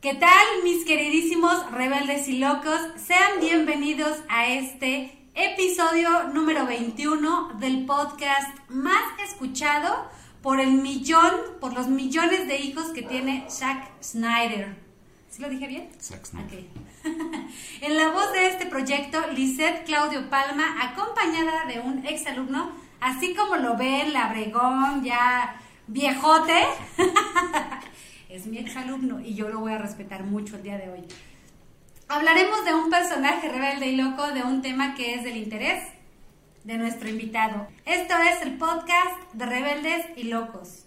¿Qué tal, mis queridísimos rebeldes y locos? Sean bienvenidos a este episodio número 21 del podcast más escuchado por el millón, por los millones de hijos que tiene Zack Snyder. ¿Sí lo dije bien? Zack Snyder. Ok. en la voz de este proyecto, Lisette Claudio Palma, acompañada de un exalumno, así como lo ven, labregón, ya viejote. es mi exalumno y yo lo voy a respetar mucho el día de hoy. Hablaremos de un personaje rebelde y loco, de un tema que es del interés de nuestro invitado. Esto es el podcast de Rebeldes y Locos.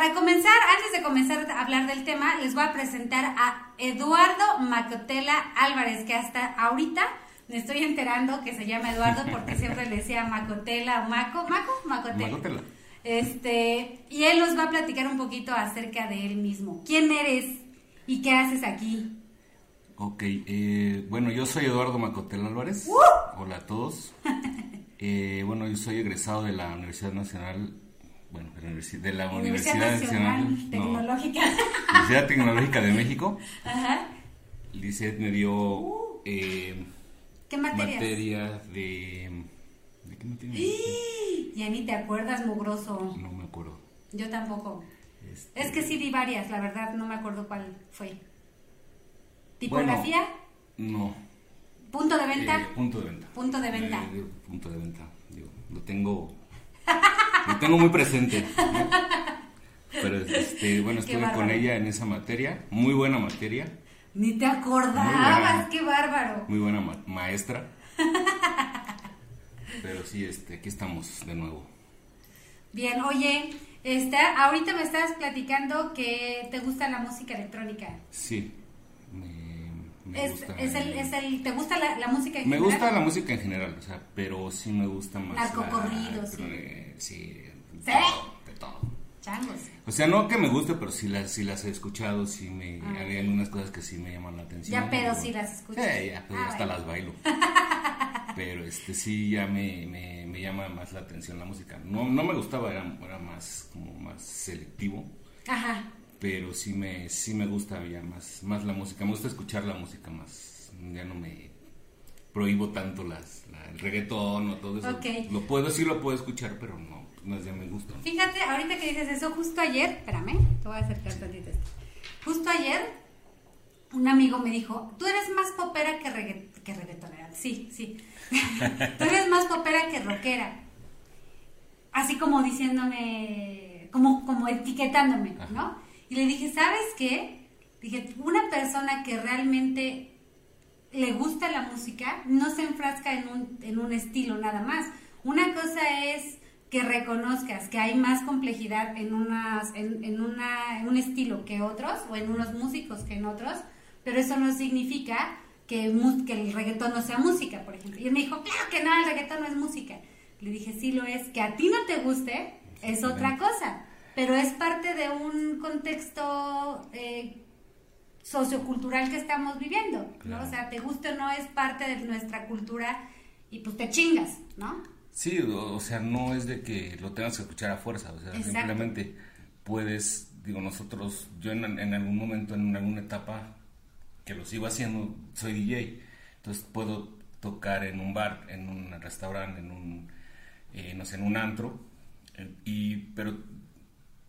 Para comenzar, antes de comenzar a hablar del tema, les voy a presentar a Eduardo Macotela Álvarez, que hasta ahorita me estoy enterando que se llama Eduardo porque siempre le decía Macotela o Maco, Maco, Macotela. Macotela. Este, y él nos va a platicar un poquito acerca de él mismo. ¿Quién eres y qué haces aquí? Ok, eh, bueno, yo soy Eduardo Macotel Álvarez. Hola a todos. Eh, bueno, yo soy egresado de la Universidad Nacional, bueno, de la, Universidad Universidad, Nacional no, Tecnológica. Universidad Tecnológica de México. Ajá. Licet me dio eh, ¿Qué materias? materia de... ¿De qué materia? Ya ni te acuerdas, mugroso. No me acuerdo. Yo tampoco. Este, Es que sí di varias, la verdad, no me acuerdo cuál fue. ¿Tipografía? No. ¿Punto de venta? Eh, punto de venta. Punto de venta. Eh, punto de venta. Digo, lo tengo. Lo tengo muy presente. Pero este, bueno, estuve con ella en esa materia. Muy buena materia. Ni te acordabas, buena. qué bárbaro. Muy buena ma- maestra. Pero sí, este, aquí estamos de nuevo. Bien, oye, está, ahorita me estabas platicando que te gusta la música electrónica. Sí. Me, me Es, gusta. es el, es el, ¿Te gusta la, la música en Me general? gusta la música en general, o sea, pero sí me gusta más. Narcocorridos, sí. eh, sí. de ¿Sí? todo, De todo. Changos. O sea, no que me guste, pero sí las, sí las he escuchado, sí me, Ah, hay algunas cosas que sí me llaman la atención. Ya, pero Digo, sí las escuchas. Sí, ya, pero Ah, hasta bueno. las bailo. pero este sí ya me, me, me llama más la atención la música. No, no me gustaba, era, era más como más selectivo, Ajá. Pero sí me, sí me gusta ya más, más la música. Me gusta escuchar la música más, ya no me prohíbo tanto las, la- el reggaetón o todo eso. Ok. Lo puedo, sí lo puedo escuchar, pero no, no es de mi gusto. Fíjate, ahorita que dices eso, justo ayer, espérame, te voy a acercar tantito esto. Justo ayer, un amigo me dijo, tú eres más popera que, regga- que reggaetonera. Sí, sí. tú eres más popera que rockera. Así como diciéndome, como, como etiquetándome, Ajá. ¿no? Y le dije, ¿sabes qué? Dije, una persona que realmente le gusta la música no se enfrasca en un, en un estilo nada más. Una cosa es que reconozcas que hay más complejidad en, unas, en, en, una, en un estilo que otros, o en unos músicos que en otros, pero eso no significa que, que el reggaetón no sea música, por ejemplo. Y él me dijo, claro que no, el reggaetón no es música. Le dije, sí lo es, que a ti no te guste es otra cosa, pero es parte de un contexto eh, sociocultural que estamos viviendo, ¿no? Claro. O sea, te guste o no es parte de nuestra cultura y pues te chingas, ¿no? Sí, o o sea, no es de que lo tengas que escuchar a fuerza, o sea, Exacto. simplemente puedes, digo, nosotros, yo en, en algún momento, en alguna etapa, que lo sigo haciendo, soy DJ, entonces puedo tocar en un bar, en un restaurante, en un, eh, no sé, en un antro, eh, y, pero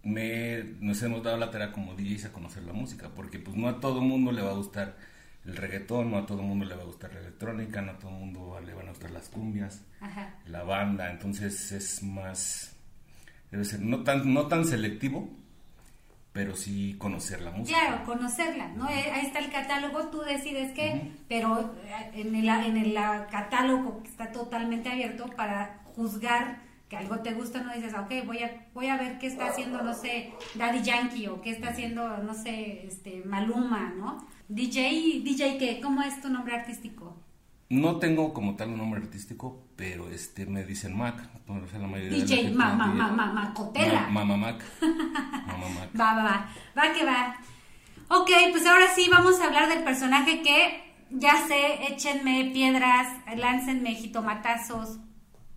me, nos hemos dado la tarea como DJs a conocer la música, porque pues no a todo mundo le va a gustar el reggaetón, no a todo mundo le va a gustar la electrónica, no a todo mundo le van a gustar las cumbias Ajá. la banda, entonces es más, debe ser no tan, no tan selectivo, pero sí conocer la música. Claro, conocerla, ¿no? Eh, Ahí está el catálogo, tú decides qué, pero eh, en el, en el catálogo que está totalmente abierto para juzgar que algo te gusta, no dices, ok, voy a, voy a ver qué está haciendo, no sé, Daddy Yankee o qué está haciendo, no sé, este, Maluma, ¿no? DJ, DJ, ¿qué? ¿Cómo es tu nombre artístico? No tengo como tal un nombre artístico, pero este me dicen Mac. o sea, la mayoría de la DJ gente ma, ma, pide- ma, ma, Macotela. Ma- Mama Mac. Mama Mac. Va, va, va, va que va. Ok, pues ahora sí vamos a hablar del personaje que ya sé, échenme piedras, láncenme jitomatazos,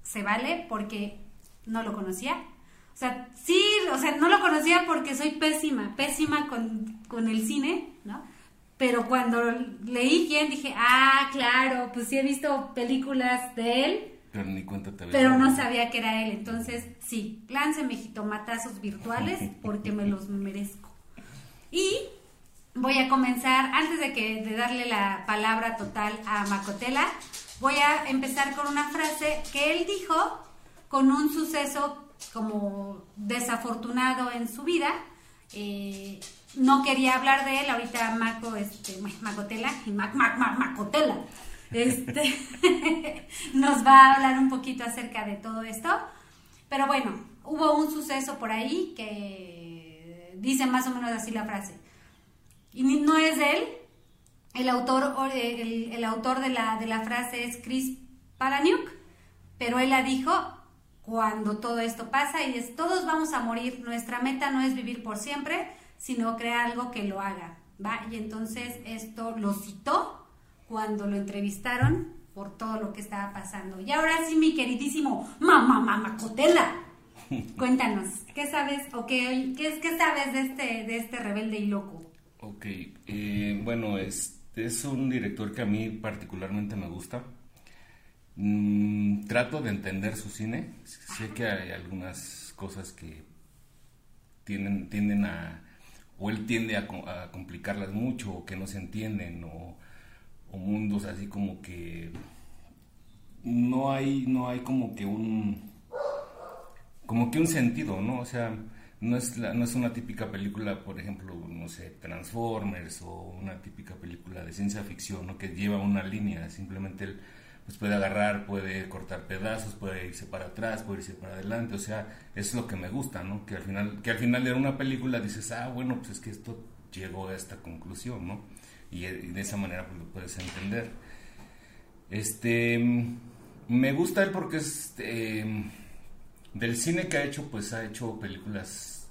se vale porque no lo conocía. O sea, sí, o sea, no lo conocía porque soy pésima, pésima con, con el cine, ¿no? Pero cuando leí quién dije, ah, claro, pues sí he visto películas de él. Pero ni cuenta te Pero no sabía que era él. Entonces, sí, láncenme jitomatazos virtuales porque me los merezco. Y voy a comenzar, antes de que de darle la palabra total a Macotela, voy a empezar con una frase que él dijo con un suceso como desafortunado en su vida. Eh, no quería hablar de él, ahorita Maco, este, Macotela, y Mac, Mac, Macotela, este, nos va a hablar un poquito acerca de todo esto. Pero bueno, hubo un suceso por ahí que dice más o menos así la frase. Y no es él, el autor, el, el autor de, la, de la frase es Chris Palaniuk, pero él la dijo cuando todo esto pasa y es todos vamos a morir, nuestra meta no es vivir por siempre, sino crear algo que lo haga, ¿va? Y entonces esto lo citó cuando lo entrevistaron por todo lo que estaba pasando. Y ahora sí, mi queridísimo mamá mamá Cotela, cuéntanos, ¿qué sabes o qué, qué, qué sabes de este, de este rebelde y loco? Ok, eh, bueno, es, es un director que a mí particularmente me gusta. Mm, trato de entender su cine. Sé que hay algunas cosas que tienden, tienden a, o él tiende a, complicarlas mucho, o que no se entienden, o, mundos así como que no hay, no hay como que un, como que un sentido, ¿no? O sea, no es, no es una típica película, por ejemplo, no sé, Transformers o una típica película de ciencia ficción, ¿no? Que lleva una línea, simplemente él pues puede agarrar, puede cortar pedazos, puede irse para atrás, puede irse para adelante, o sea, es lo que me gusta, ¿no? Que al final, que al final de una película dices, ah, bueno, pues es que esto llegó a esta conclusión, ¿no? Y, de esa manera pues lo puedes entender. Este, me gusta él porque es em, del cine que ha hecho, pues ha hecho películas,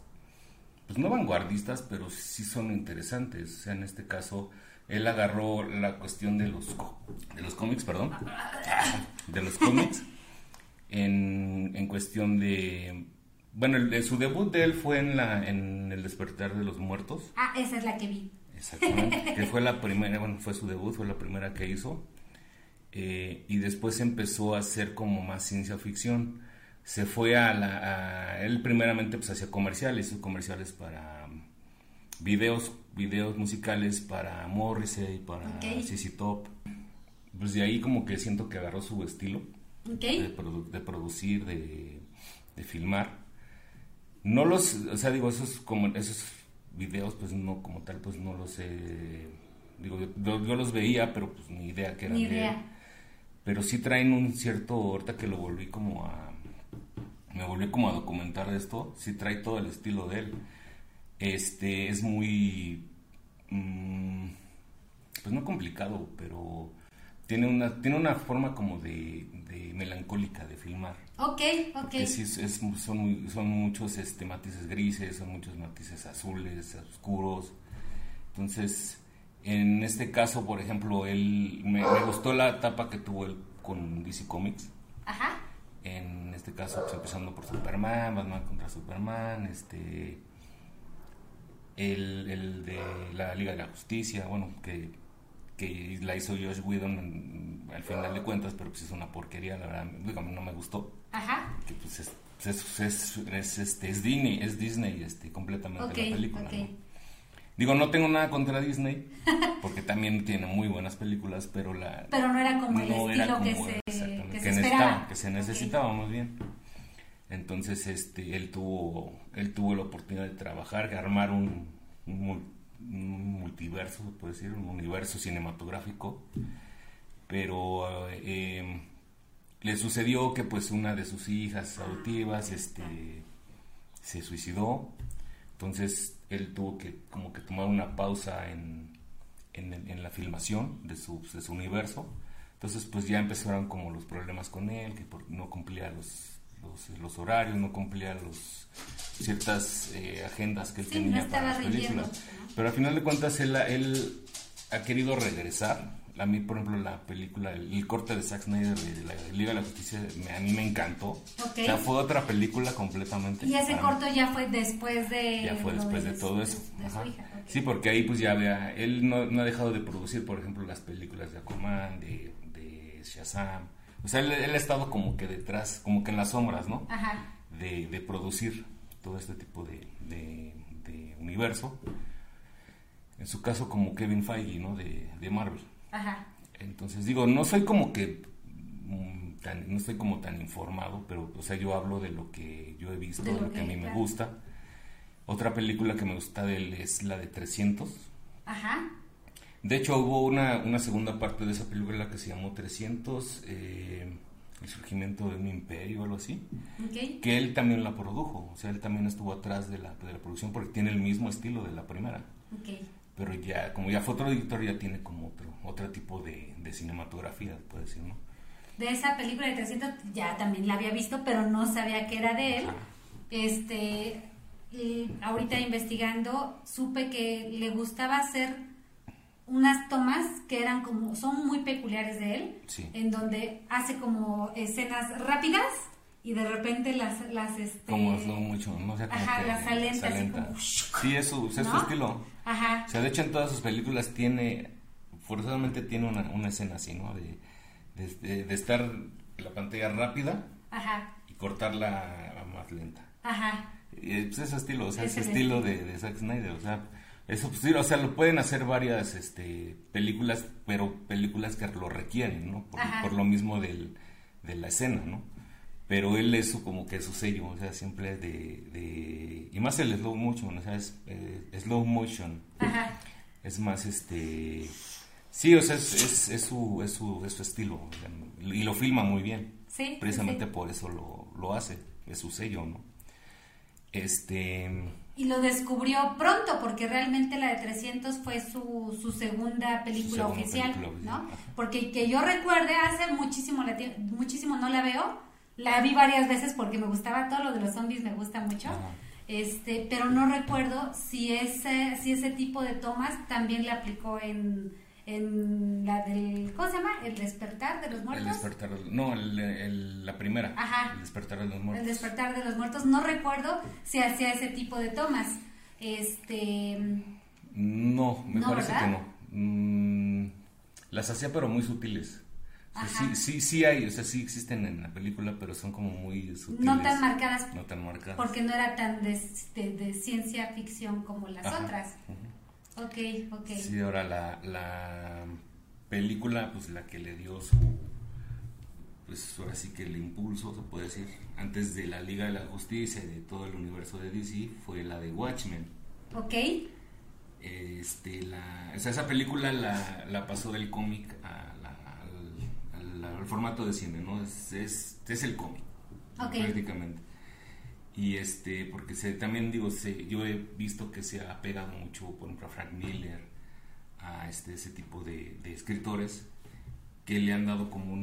pues no vanguardistas, pero sí son interesantes, o sea, en este caso él agarró la cuestión de los, de los cómics, perdón, de los cómics, en, en cuestión de... Bueno, el, su debut de él fue en, la, en El despertar de los muertos. Ah, esa es la que vi. Exactamente, que fue la primera, bueno, fue su debut, fue la primera que hizo. Eh, y después empezó a hacer como más ciencia ficción. Se fue a la... A, él primeramente pues hacía comerciales, hizo comerciales para videos videos musicales para Morrissey, para okay. Top. Pues de ahí como que siento que agarró su estilo de, producir, de, filmar. No los, o sea, digo, esos, como, esos videos, pues no, como tal, pues no los sé. Digo, yo, los veía, pero pues ni idea que eran. Ni idea. Pero sí traen un cierto, ahorita que lo volví como a. Me volví como a documentar esto, sí trae todo el estilo de él este es muy, mm, pues no complicado, pero tiene una, tiene una forma como de, melancólica de filmar. Ok, ok. Sí, son, son muchos este, matices grises, son muchos matices azules, oscuros. Entonces, en este caso, por ejemplo, él me, gustó la etapa que tuvo él con DC Comics. Ajá. En este caso, pues, empezando por Superman, Batman contra Superman, este el, el de la Liga de la Justicia, bueno, que, que la hizo Josh Whedon al final de cuentas, pero pues es una porquería, la verdad, digo, no me gustó. Ajá. Que pues es, es, es, es, este, es Disney, es Disney este, completamente la película. Digo, no tengo nada contra Disney, porque también tiene muy buenas películas, pero la... Pero no era como el estilo que, se, que, se, esperaba. que se necesitaba, más bien. Entonces, este, él tuvo, él tuvo la oportunidad de trabajar, de armar un, multiverso, se puede decir, un universo cinematográfico, pero em, le sucedió que pues una de sus hijas adoptivas, este, se suicidó, entonces él tuvo que como que tomar una pausa en, en, la filmación de su, de su universo, entonces pues ya empezaron como los problemas con él, que no cumplía los los, horarios, no cumplía los ciertas eh, agendas que él tenía para las películas. Pero al final de cuentas él, él ha querido regresar a mí, por ejemplo, la película, el, corte de Zack Snyder de la Liga de la Justicia, a mí me encantó. O sea, fue otra película completamente. Y ese corto ya fue después de... Ya fue después de, todo eso. Sí, porque ahí pues ya vea, él no, ha dejado de producir, por ejemplo, las películas de Aquaman, de, de Shazam. O sea, él, ha estado como que detrás, como que en las sombras, ¿no? Ajá. De, de producir todo este tipo de, de, de universo en su caso como Kevin Feige, ¿no? De, de Marvel. Ajá. Entonces digo, no soy como que mm, tan, no estoy como tan informado, pero o sea, yo hablo de lo que yo he visto, de lo, que, a mí me gusta. Otra película que me gusta de él es la de 300. Ajá. De hecho, hubo una, una segunda parte de esa película que se llamó 300, eh, el surgimiento de un imperio o algo así, okay. que él también la produjo, o sea, él también estuvo atrás de la, de la producción porque tiene el mismo estilo de la primera. Okay pero ya, como ya fue otro editor, ya tiene como otro, otro tipo de, de cinematografía, puede decir, ¿no? De esa película de 300 ya también la había visto, pero no sabía que era de él. Este, ahorita investigando, supe que le gustaba hacer unas tomas que eran como, son muy peculiares de él, en donde hace como escenas rápidas y de repente las las este como slow mucho no sé ajá las alenta, Así como, sí eso es su estilo. Ajá. O sea de hecho en todas sus películas tiene forzosamente tiene una, una escena así no de, de, de, estar la pantalla rápida ajá. y cortarla más lenta. Ajá. Y pues ese estilo o sea ese, estilo. de, de Zack Snyder o sea eso pues, o sea lo pueden hacer varias este películas pero películas que lo requieren no por, por lo mismo del de la escena no pero él es su, como que su sello, o sea, siempre de, de y más el slow motion, o sea, es eh, slow motion. Ajá. Es más este sí, o sea, es, es, es su, es su, es su estilo y lo filma muy bien. Sí. Precisamente por eso lo, lo hace, es su sello, ¿no? Este y lo descubrió pronto porque realmente la de 300 fue su, su segunda película oficial, ¿no? Porque que yo recuerde hace muchísimo muchísimo no la veo la vi varias veces porque me gustaba todo lo de los zombies, me gusta mucho. Este, pero no recuerdo si ese, si ese tipo de tomas también le aplicó en, en la del, ¿cómo se llama? El despertar de los muertos. El despertar, no, el, la primera. Ajá. El despertar de los muertos. El despertar de los muertos. No recuerdo si hacía ese tipo de tomas. Este. No, me parece que no. Mm, las hacía pero muy sutiles sí, sí, sí hay, o sea, sí existen en la película, pero son como muy sutiles. No tan marcadas. No tan marcadas. Porque no era tan de, de, ciencia ficción como las otras. Ok, ok. Sí, ahora la, la película, pues la que le dio su, pues ahora sí que el impulso, se puede decir, antes de la Liga de la Justicia y de todo el universo de DC, fue la de Watchmen. Ok. Este, la, o sea, esa película la, la pasó del cómic a el formato de cine, ¿no? Es, es, es el cómic, prácticamente. Y este, porque se, también digo, se, yo he visto que se ha pegado mucho, por ejemplo, a Frank Miller, a este, ese tipo de, de escritores, que le han dado como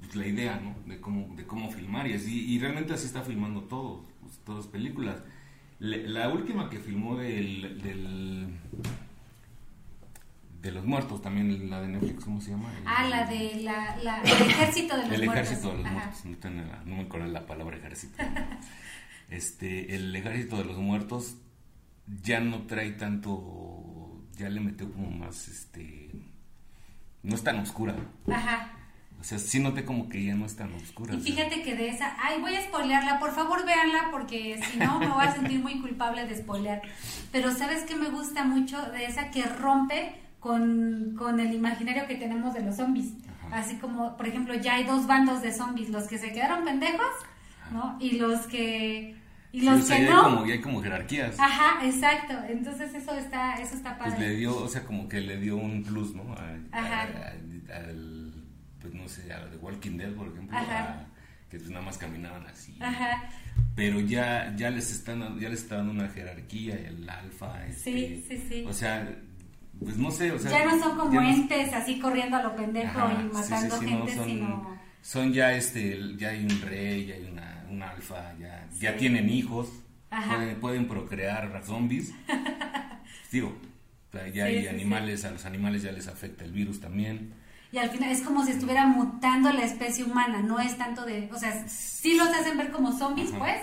pues, la idea, ¿no? De cómo, de cómo filmar, y, así, y realmente así está filmando todo, pues, todas las películas. la última que filmó del de los muertos, también la de Netflix, ¿cómo se llama? ah, la de la, la, el ejército de los muertos. El ejército de los muertos, no, me acuerdo la palabra ejército. este, el ejército de los muertos ya no trae tanto, ya le metió como más, este, no es tan oscura. Ajá. O sea, sí noté como que ya no es tan oscura. Y fíjate que de esa, ay, voy a spoilearla, por favor véanla porque si no me voy a sentir muy culpable de spoilear. Pero ¿sabes qué me gusta mucho de esa que rompe con, con el imaginario que tenemos de los zombies. Así como, por ejemplo, ya hay dos bandos de zombies, los que se quedaron pendejos, ¿no? Y los que... Y los que no. Hay como, hay como jerarquías. Ajá, exacto. Entonces eso está, eso está pues padre. Pues le dio, o sea, como que le dio un plus, ¿no? Ajá. al, pues no sé, a The Walking Dead, por ejemplo, que pues nada más caminaban así. Ajá. Pero ya, ya les están, ya les está dando una jerarquía, el alfa, este, sí, sí, sí. O sea, pues no sé, o sea... Ya no son como entes así corriendo a lo pendejo y matando gente, son, sino... Son ya este, ya hay un rey, ya hay una, un alfa, ya, ya tienen hijos, pueden, pueden, procrear zombies. Digo, ya Sí, hay sí, animales, a los animales ya les afecta el virus también. Y al final es como si estuviera mutando la especie humana, no es tanto de, o sea, sí los hacen ver como zombies, Ajá. pues,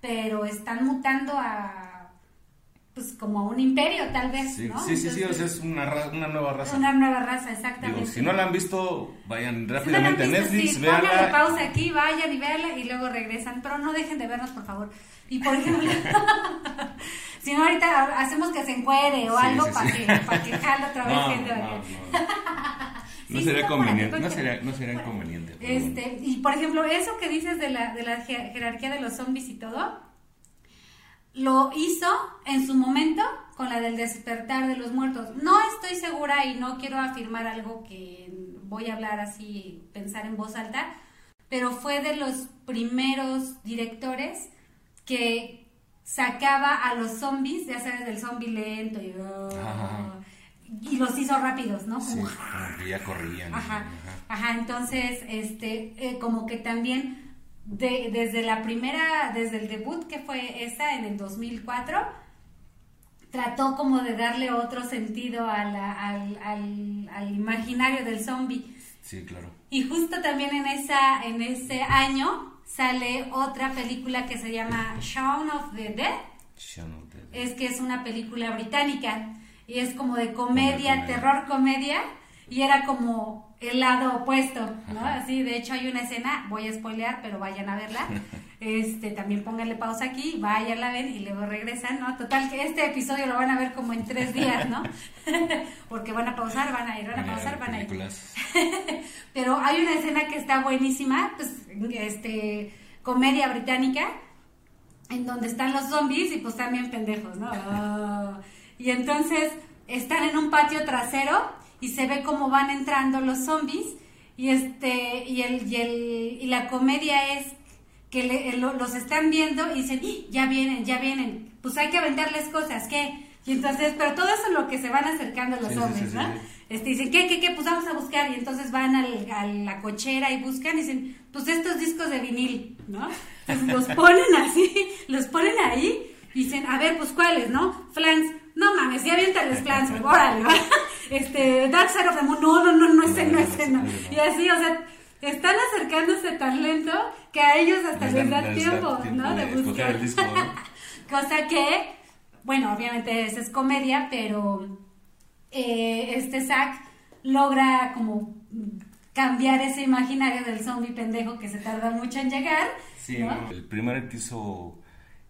pero están mutando a, pues como un imperio tal vez, Sí, ¿no? sí, sí, sí, o sea, es una, ra- una nueva raza. una nueva raza, Digo, exactamente. si no la han visto, vayan Si no rápidamente a visto, Netflix, sí, véanla. pausa aquí, vayan y véanla y luego regresan, pero no dejen de vernos, por favor. Y por ejemplo, si no ahorita hacemos que se encuere o Sí, algo sí, para que, para que jale otra vez No, gente. no, sería conveniente, no sería, no sería bueno, inconveniente. Este, y por ejemplo, eso que dices de la, de la jer- jerarquía de los zombies y todo, lo hizo en su momento con la del despertar de los muertos. No estoy segura y no quiero afirmar algo que voy a hablar así, pensar en voz alta, pero fue de los primeros directores que sacaba a los zombies, ya sabes, del zombie lento y, los hizo rápidos, ¿no? Sí, Como- que ya corrían. Ajá, Ajá. ajá, entonces, este, eh, como que también de- desde la primera, desde el debut que fue esa en el 2004, trató como de darle otro sentido a la- al, al- al imaginario del zombie. Sí, claro. Y justo también en, esa, en ese año sale otra película que se llama Shaun of the Dead, Shaun of the Dead. es que es una película británica y es como de comedia, Comedia. terror comedia y era como el lado opuesto, ¿no? Ajá. Así, de hecho hay una escena, voy a spoilear, pero vayan a verla. Este, también pónganle pausa aquí, vayan a ver y luego regresan, ¿no? Total que este episodio lo van a ver como en tres días, ¿no? Porque van a pausar, van a ir, van a pausar, van a ir. Pero hay una escena que está buenísima, pues, este, comedia británica, en donde están los zombies y pues bien pendejos, ¿no? Y entonces están en un patio trasero y se ve cómo van entrando los zombies y este y el y el y la comedia es que le- lo- los están viendo y dicen "¡Ih! ya vienen ya vienen pues hay que aventarles cosas qué y entonces pero todo eso es lo que se van acercando los Sí, sí, sí, ¿no? Este, dicen, ¿qué, qué, qué? Pues vamos a buscar. Y entonces van al- a la cochera y buscan y dicen, pues estos discos de vinil, ¿no? Entonces los ponen así, los ponen ahí y dicen, a ver, pues cuáles, ¿no? Flans, no mames, ya aviéntales Flans, órale, va. Este, Dark Side of the Moon, no, no, no, no, ese no, ese no. Y así, o sea, están acercándose tan lento que a ellos hasta les, da, tiempo, ¿no? de escoger el disco. Cosa que, bueno, obviamente esa es comedia, pero eh, este Zack logra como cambiar ese imaginario del zombie pendejo que se tarda mucho en llegar. Sí, ¿no? el primero que hizo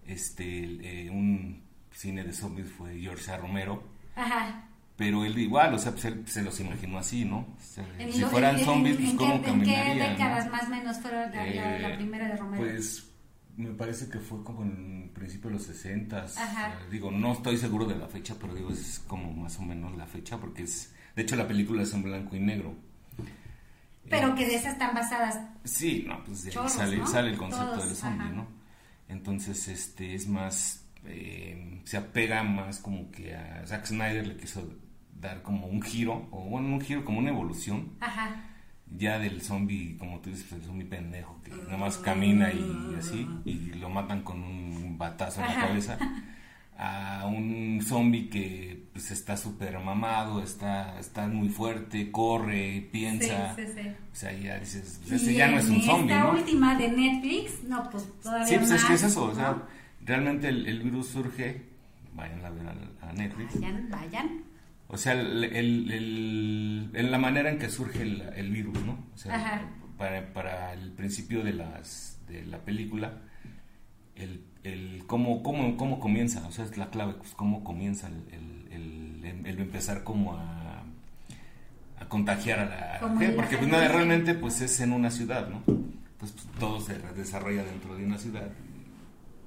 este, el, eh, un cine de zombies fue George A. Romero. Ajá. Pero él igual, o sea, pues él se los imaginó así, ¿no? O sea, En si lo- fueran zombies, en- pues cómo ¿En caminarían, qué ¿no? décadas más o menos fueron la, la- la Eh, primera de Romero? Pues me parece que fue como en principio de los 60 Ajá. digo, no estoy seguro de la fecha, pero digo, es como más o menos la fecha, porque es, de hecho la película es en blanco y negro. pero Eh, que de esas están basadas. Sí, no, pues de ahí sale, ¿no? sale el concepto Todos, del zombie, ajá. ¿no? Entonces, este, es más, eh, se apega más como que a Zack Snyder le quiso dar como un giro, o bueno, un giro como una evolución, Ajá. ya del zombie, como tú dices, el zombie pendejo, que nada más camina y así, y lo matan con un batazo en la cabeza, a un zombie que pues está súper mamado, está, está muy fuerte, corre, piensa, Sí, sí, sí. o sea, ya dices, pues, ya no es un zombie, ¿no? última de Netflix, no, pues todavía Sí, pues es que más, es eso, o sea, ¿no? Realmente el, el virus surge, vayan a ver a, a Netflix, Vayan, vayan. o sea, el, el- el- en la manera en que surge el, el virus, ¿no? O sea, para, para el principio de, las, de la película, el, el cómo, cómo, cómo comienza, o sea, es la clave, pues cómo comienza el, empezar como a, a contagiar a la gente, porque pues nada, realmente pues es en una ciudad, ¿no? Entonces pues, todo se desarrolla dentro de una ciudad,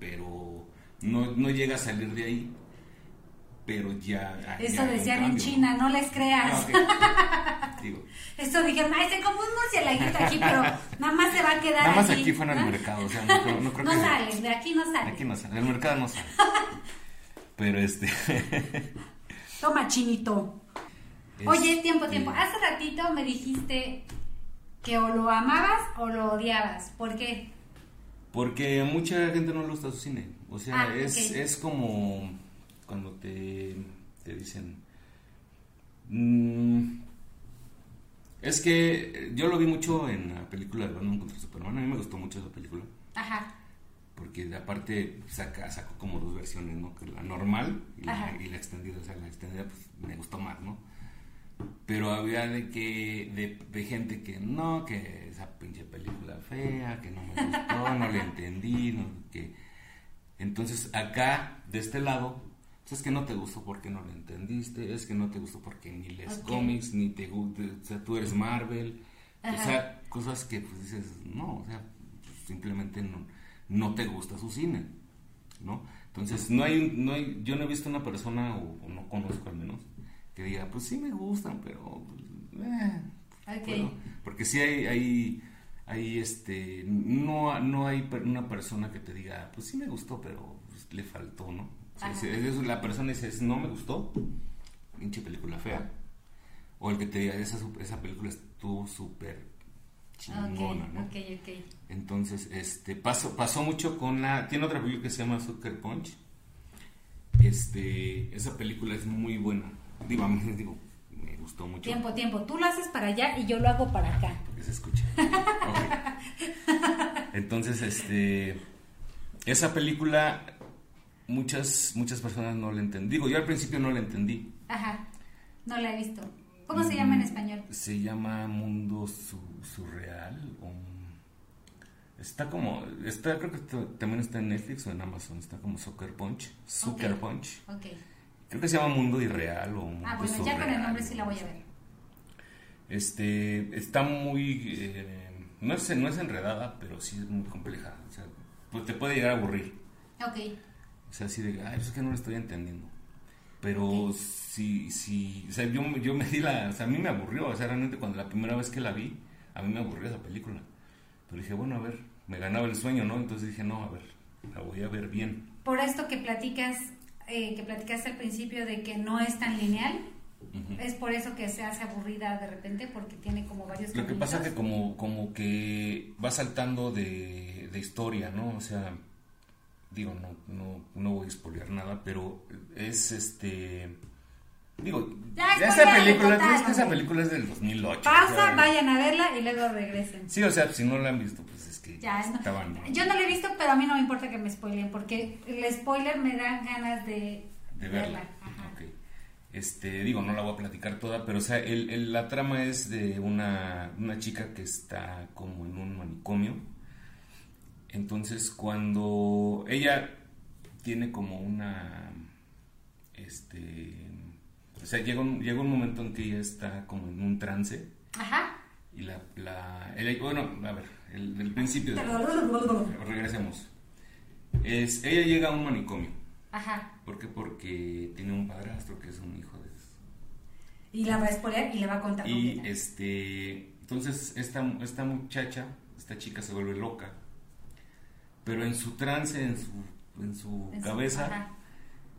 pero no, no llega a salir de ahí, pero ya... Eso decían en China, no les creas. Ah, ok. Digo, Eso dijeron, ay, se compró un murcielaguito aquí, pero nada más se va a quedar nada más aquí, aquí fue en el ¿no? mercado, o sea, no, creo- no creo No que... sales, de aquí no sales. Aquí no sale, el mercado no sale. Pero este... Toma, chinito. es- Oye, tiempo, tiempo. eh, Hace ratito me dijiste que o lo amabas o lo odiabas. ¿Por qué? Porque a mucha gente no le gusta su cine. O sea, Ah, es, es como cuando te, te dicen, Mm, es que yo lo vi mucho en la película de Batman contra Superman. A mí me gustó mucho esa película. Ajá. Porque aparte saca, sacó como dos versiones, ¿no? La normal y la, y la extendida. O sea, la extendida pues me gustó más, ¿no? Pero había de que de, de gente que no, que esa pinche película fea, que no me gustó, no le entendí, no, que entonces acá de este lado pues, es que no te gustó porque no lo entendiste, es que no te gustó porque ni lees cómics, ni te gusta, o sea, tú eres Marvel, o sea, cosas que pues dices, no, o sea, simplemente no, no te gusta su cine, ¿no? Entonces, no hay, no hay, yo no he visto una persona, o, o no conozco al menos, que diga, pues sí me gustan, pero, pues, eh, bueno, porque sí hay, hay, hay este, no, no hay una persona que te diga, pues sí me gustó, pero pues, le faltó, ¿no? O sea, Ajá. si es- la persona dice, no me gustó, pinche película fea. O el que te diga, esa, esa película estuvo súper chingona, ok, ¿no? ok, ok. Entonces, este, pasó, pasó mucho con la, tiene otra película que se llama Sucker Punch. Este, esa película es muy buena. Digo, a mí, digo, me gustó mucho. Tiempo, tiempo. Tú lo haces para allá y yo lo hago para acá. Porque se escucha. Ok. Entonces, este, esa película, muchas, muchas personas no la entendí. Digo, yo al principio no la entendí. Ajá. No la he visto. ¿Cómo se llama en español? Se llama Mundo Su- Surreal. o- está como, está, creo que también está en Netflix o en Amazon. Está como Sucker Punch. Sucker Ok. Punch. Ok. Creo que se llama Mundo Irreal o Mundo Ah, bueno, ya con el nombre sí la voy a ver. Este, está muy, eh, no, es, no es enredada, pero sí es muy compleja. O sea, pues te puede llegar a aburrir. Ok. O sea, así de, ay, pues es que no lo estoy entendiendo. Pero Ok. sí, sí, o sea, yo, yo me di la, o sea, a mí me aburrió. O sea, realmente cuando la primera vez que la vi, a mí me aburrió esa película. Pero dije, bueno, a ver, me ganaba el sueño, ¿no? Entonces dije, no, a ver, la voy a ver bien. Por esto que platicas, eh, que platicaste al principio de que no es tan lineal, es por eso que se hace aburrida de repente porque tiene como varios Lo que pasa es que como, como que va saltando de, de historia, ¿no? O sea, digo, no, no, no voy a spoilear nada, pero es este... Digo, Ya, esa película, total, que esa película es del 2008. o Pausa, sea, vayan a verla y luego regresen. Sí, o sea, si no la han visto, pues es que Ya, no. estaban... Yo no la he visto, pero a mí no me importa que me spoilen porque el spoiler me da ganas de, de verla. Ajá. Ok. Este, digo, no la voy a platicar toda, pero o sea, el, el- la trama es de una, una chica que está como en un manicomio. Entonces, cuando ella tiene como una, este, o sea, llega un, llega un momento en que ella está como en un trance Ajá. y la, la el- bueno, a ver, el, el principio, de- regresemos. Es, ella llega a un manicomio. Ajá. ¿Por qué? Porque tiene un padrastro que es un hijo de... Y la va a spoiler y le va a contar. Y este, entonces esta, esta muchacha, esta chica se vuelve loca, pero en su trance, en su, en su En cabeza,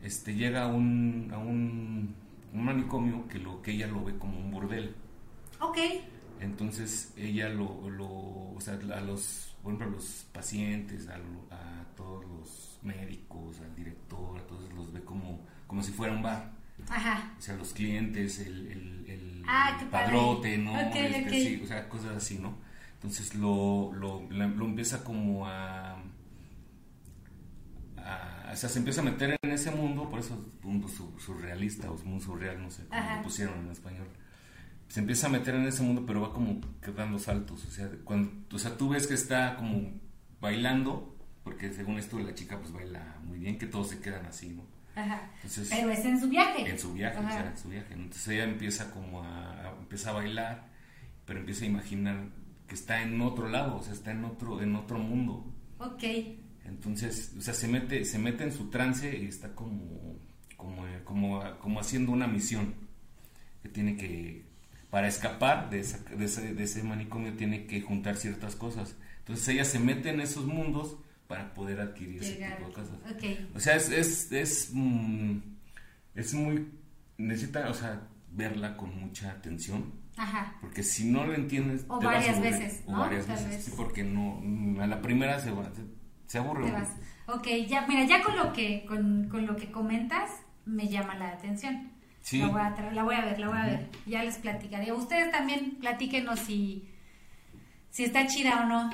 este, llega a un, a un, un manicomio que, lo, que ella lo ve como un burdel. Ok. Entonces ella lo, lo o sea, a los, por ejemplo, a los pacientes, a, lo- a todos los médicos, al director, a todos los ve como, como si fuera un bar. Ajá. O sea, los clientes, el, el, el Ah, padre. padrote, ¿no? Ok, Este, sí, o sea, cosas así, ¿no? Entonces lo, lo, lo empieza como a- O sea, se empieza a meter en ese mundo, por eso mundo su- surrealista o mundo surreal, no sé cómo Ajá. lo pusieron en español. Se empieza a meter en ese mundo, pero va como dando saltos. O sea, cuando, o sea, tú ves que está como bailando, porque según esto la chica pues baila muy bien, que todos se quedan así, ¿no? Ajá. Entonces, Pero es en su viaje. en su viaje, o sea, en su viaje. Entonces ella empieza como a, a- empieza a bailar, pero empieza a imaginar que está en otro lado, o sea, está en otro, en otro mundo. Ok. Entonces, o sea, se mete, se mete en su trance y está como, como, como, como haciendo una misión que tiene que, para escapar de, esa- de ese, de ese manicomio, tiene que juntar ciertas cosas. Entonces ella se mete en esos mundos para poder adquirir ese Llegar. tipo de cosas. Ok. O sea, es, es, es, mm, es muy, necesita, o sea, verla con mucha atención, Ajá. porque si no lo entiendes, O te vas a varias veces, O ¿no? varias Tal veces, vez. sí, porque no, a la primera se, va, se, aburre. Ok, ya, mira, ya con lo que, con, con lo que comentas, me llama la atención. Sí. La voy a, tra- la voy a ver, la voy a ver. Ya les platicaré. Ustedes también platíquenos si, si está chida o no.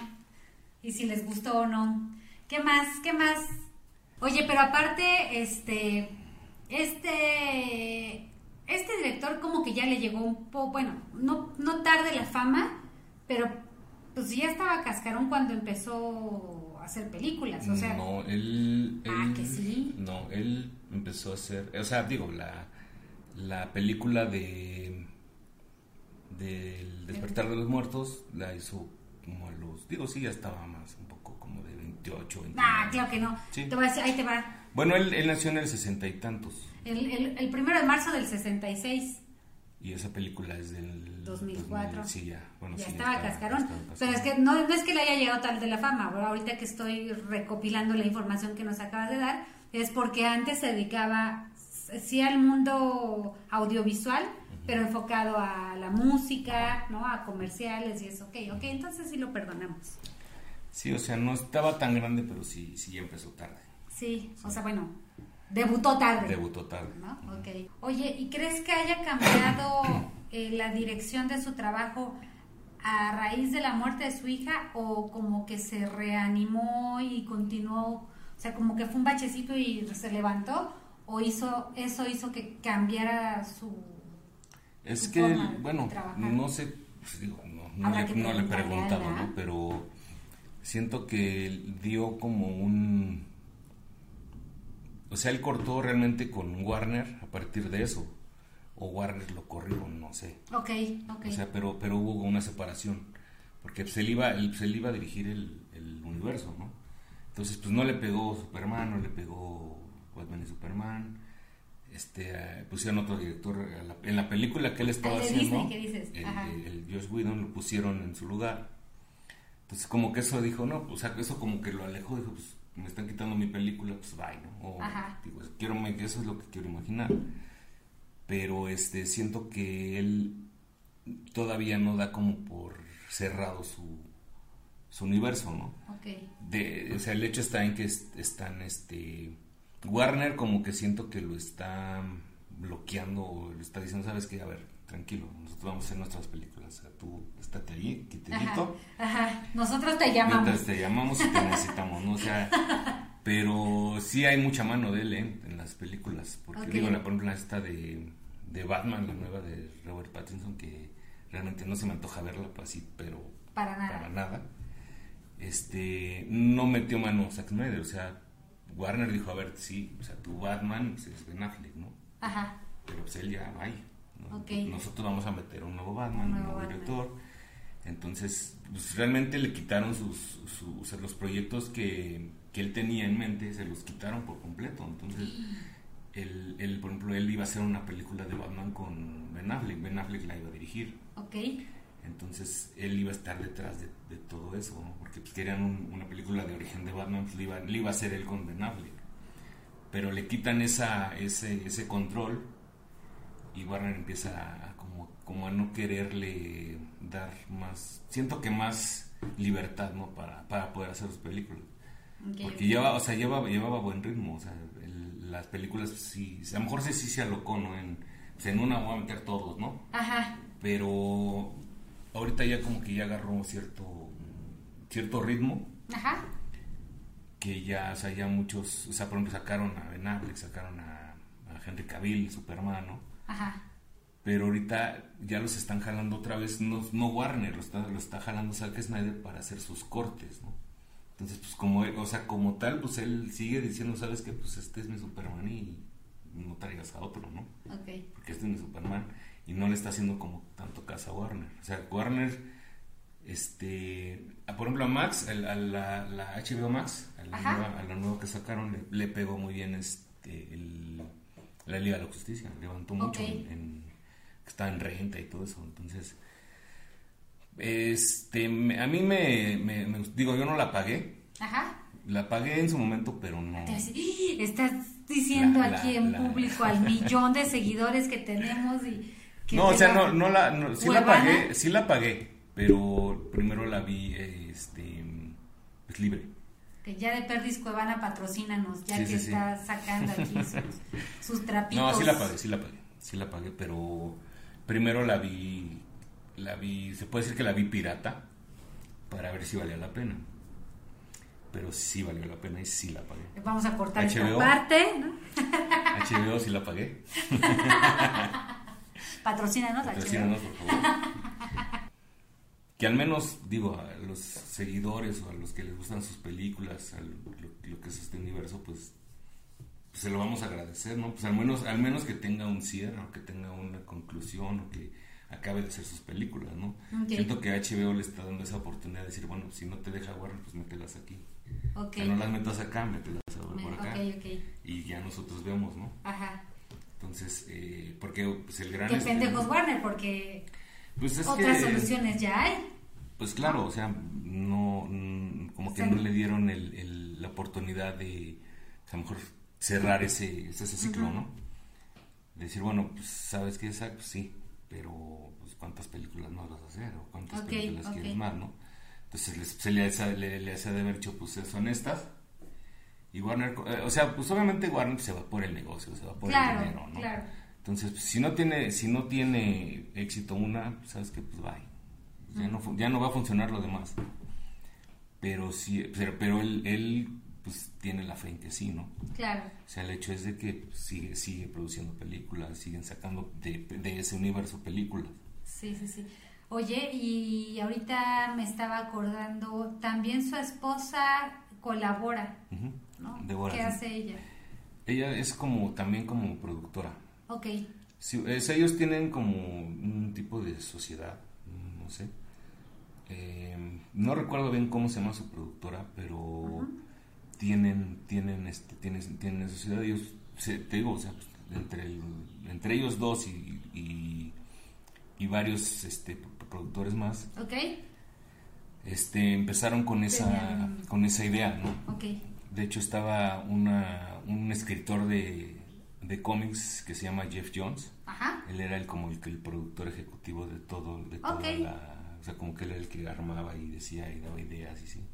Y si les gustó o no. ¿Qué más? ¿Qué más? Oye, pero aparte, este, este, este director como que ya le llegó un poco, bueno, no, no tarde la fama, pero pues ya estaba cascarón cuando empezó hacer películas, o sea, no, él, Ah, él- que sí. No, él empezó a hacer, o sea, digo, la, la película de del despertar de los muertos la hizo como a los, digo, sí, ya estaba más, un poco como de 28, 29. ah, claro que no. Sí. Te voy a decir, ahí te va. Bueno, él, él nació en el sesenta y tantos El, el, el primero de marzo del 66. Y esa película es del 2004. 2000, sí, ya, bueno, ya sí, estaba estaba- cascarón. estaba Pero es que no, no es que le haya llegado tal de la fama. Ahora, ahorita que estoy recopilando la información que nos acabas de dar, es porque antes se dedicaba sí al mundo audiovisual, pero enfocado a la música, ¿no? A comerciales y eso. Ok, ok, entonces sí lo perdonamos. Sí, o sea, no estaba tan grande, pero sí, sí ya empezó tarde. Sí, o sea, bueno, debutó tarde. Debutó tarde. ¿no? Ok. Oye, ¿y crees que haya cambiado eh, la dirección de su trabajo a raíz de la muerte de su hija o como que se reanimó y continuó, o sea, como que fue un bachecito y se levantó o hizo eso hizo que cambiara su Es su que, forma bueno, no sé, pues, digo, no, le, no le he preguntado. ¿no? Pero siento que dio como un... O sea, él cortó realmente con Warner a partir de eso. O Warner lo corrió, no sé. Ok, ok. O sea, pero, pero hubo una separación. Porque pues, él, iba, él, pues, él iba a dirigir el, el universo, ¿no? Entonces, pues no le pegó Superman, no le pegó Batman y Superman. Este, pusieron otro director la- en la película que él estaba de haciendo. Disney, ¿qué dices? El, Ajá. el- el Josh Whedon lo pusieron en su lugar. Entonces, como que eso dijo, no, o sea, eso como que lo alejó, dijo, pues me están quitando mi película, pues bye, ¿no? O, Ajá. digo, quiero, me- eso es lo que quiero imaginar. Pero este, siento que él todavía no da como por cerrado su, su universo, ¿no? Ok. De, o sea, el hecho está en que est- están, este, Warner como que siento que lo está bloqueando o le está diciendo, sabes qué, a ver, tranquilo, nosotros vamos a hacer nuestras películas, o sea, tú estate ahí, Ajá, quitadito, ajá. Nosotros te llamamos. mientras te llamamos y te necesitamos, ¿no? O sea, pero sí hay mucha mano de él ¿eh? en las películas, porque digo, la, por ejemplo, la esta de, de Batman, la nueva de Robert Pattinson, que realmente no se me antoja verla pues, así, pero Para nada. para nada. Este, no metió mano Zack Snyder, o sea, Warner dijo, a ver, sí, o sea, tu Batman es Ben Affleck, ¿no? Ajá. Pero pues él ya va Nosotros vamos a meter un nuevo Batman, Un nuevo Batman. director. Entonces, pues, realmente le quitaron sus, los proyectos que, que él tenía en mente, se los quitaron por completo. Entonces, él, él, por ejemplo, él iba a hacer una película de Batman con Ben Affleck, Ben Affleck la iba a dirigir. Entonces él iba a estar detrás de, de todo eso, ¿no? porque pues, querían un- una película de origen de Batman, pues le iba, le iba a hacer él con Ben Affleck. Pero le quitan esa, ese, ese control y Warner empieza a, como, como a no quererle dar más, siento que más libertad ¿no? para, para poder hacer sus películas. Porque ok. llevaba, o sea, llevaba, llevaba buen ritmo, o sea, el- las películas sí, a lo mejor sí, sí se alocó, ¿no? En, pues, en una voy a meter todos, ¿no? Ajá. pero ahorita ya como que ya agarró cierto cierto ritmo Ajá. que ya o sea ya muchos o sea por ejemplo sacaron a Ben Affleck sacaron a, a Henry Cavill Superman ¿no? Ajá. pero ahorita ya los están jalando otra vez no, no Warner lo está lo está jalando Zack Snyder para hacer sus cortes ¿no? entonces pues como él- o sea como tal pues él sigue diciendo sabes que pues este es mi Superman y no traigas a otro ¿no? Ok. porque este es mi Superman y no le está haciendo como tanto caso a Warner. O sea, Warner, este, a- por ejemplo a Max, el- a la, la HBO Max, a la, nueva, a la nueva que sacaron, le, le pegó muy bien este, el, la Liga de la Justicia, levantó mucho en, en- que está en renta y todo eso, entonces, este, me- a mí me, me- me- digo, yo no la pagué, Ajá. la pagué en su momento, pero no. Te vas a decir, "¡Ah! Estás diciendo La- la- aquí en la- público al millón de seguidores que tenemos y que No, o sea, no, no la, no, sí la pagué, sí la pagué, pero primero la vi, este, pues libre. Que ya de Perdis Cuevana patrocínanos, ya Sí, que sí, sí. está sacando aquí sus, sus trapitos. No, sí la pagué, sí la pagué. sí la pagué, pero primero la vi, la vi, se puede decir que la vi pirata para ver si valía la pena. Pero sí valió la pena y sí la pagué. Vamos a cortar esta HBO. parte, ¿no? HBO sí la pagué. Patrocínanos, HBO. Patrocínanos, por favor. Que al menos, digo, a los seguidores o a los que les gustan sus películas, a lo, lo- lo que es este universo, pues, pues se lo vamos a agradecer, ¿no? Pues al menos, al menos que tenga un cierre, o que tenga una conclusión, o que acabe de hacer sus películas, ¿no? Siento que HBO le está dando esa oportunidad de decir, bueno, si no te deja Warner, pues mételas aquí. Ok. Que no las metas acá, mételas por acá. ok, ok. Y ya nosotros vemos, ¿no? Ajá. Entonces, eh, porque pues el gran... Este- pendejos Warner, porque Pues es otras que... soluciones ya hay. Pues claro, o sea, no, mm, como que Sí. no le dieron el, el- la oportunidad de, a lo mejor, cerrar ese, ese ciclo, ¿no? De decir, bueno, pues, ¿sabes qué? Pues sí, pero, pues, ¿cuántas películas más vas a hacer? ¿O cuántas películas quieres más, no? Entonces, les- se le, hace- le, le hace de haber dicho, pues, son estas. Y Warner, eh, o sea, pues, obviamente Warner se va por el negocio, se va por Claro, el dinero, ¿no? claro. Entonces, pues, si no tiene, si no tiene éxito una, pues, sabes que pues bye. Ya no, ya no va a funcionar lo demás. Pero sí, pero, pero él, él pues tiene la fe en que sí, ¿no? Claro. O sea, el hecho es de que sigue, sigue produciendo películas, siguen sacando de, de ese universo películas. Sí, sí, sí. Oye, y ahorita me estaba acordando, también su esposa colabora, Ujú. ¿no? ¿Qué hace ella? Ella es como, también como productora. Ok, Sí, es- ellos tienen como un tipo de sociedad, no sé. Eh, no recuerdo bien cómo se llama su productora, pero tienen, tienen, este, tienen, tienen sociedad. Ellos, se- te digo, o sea, pues, entre, el- entre ellos dos y, y, y varios este, productores más, ok, este, empezaron con esa, con esa idea, ¿no? De hecho, estaba una, un escritor de, de cómics que se llama Jeff Jones. Ajá, Él era el, como el, que el productor ejecutivo de todo, de toda la... O sea, como que él era el que armaba y decía y daba ideas y sí.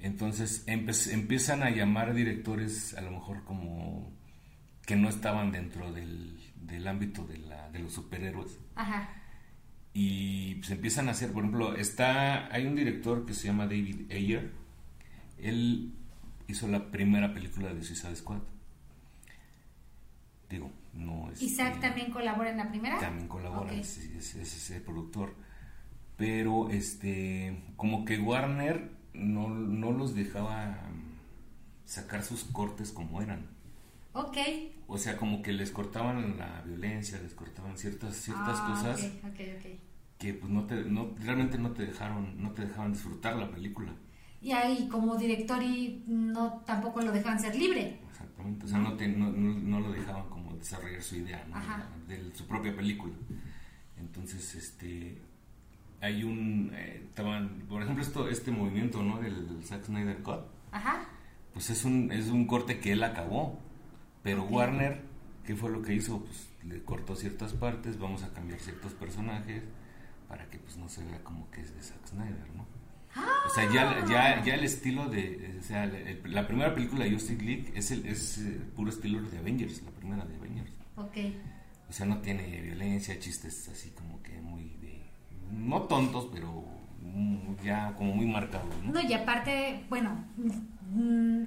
Entonces empiezan a llamar directores a lo mejor como que no estaban dentro del, del ámbito de, la, de los superhéroes. ajá, Y se empiezan a hacer, por ejemplo, está hay un director que se llama David Ayer. Él hizo la primera película de Suicide Squad. Digo, no es... Isaac eh, también colabora en la primera. también colabora, es, es- es ese productor. Pero este, como que Warner no, no los dejaba sacar sus cortes como eran. Ok. O sea, como que les cortaban la violencia, les cortaban ciertas ciertas Ah, cosas Ok, ok, ok. que pues no te no, realmente no te dejaron no te dejaban disfrutar la película. Y ahí como director y no tampoco lo dejan ser libre. Exactamente, o sea, no, te- no, no, lo dejaban como desarrollar su idea, ¿no? De su propia película. Entonces, este, hay un, eh, estaban- por ejemplo, esto, este movimiento, ¿no? Del Zack Snyder Cut, Ajá. pues es un, es un corte que él acabó, pero. Warner, ¿qué fue lo que hizo? Pues le cortó ciertas partes, vamos a cambiar ciertos personajes para que pues no se vea como que es de Zack Snyder, ¿no? O sea, ya, ya, ya el estilo de. O sea, el- la primera película de Justice League es el es eh, puro estilo de Avengers, la primera de Avengers. Ok. O sea, no tiene violencia, chistes así como. No tontos, pero ya como muy marcados, ¿no? No, y aparte, bueno, mm,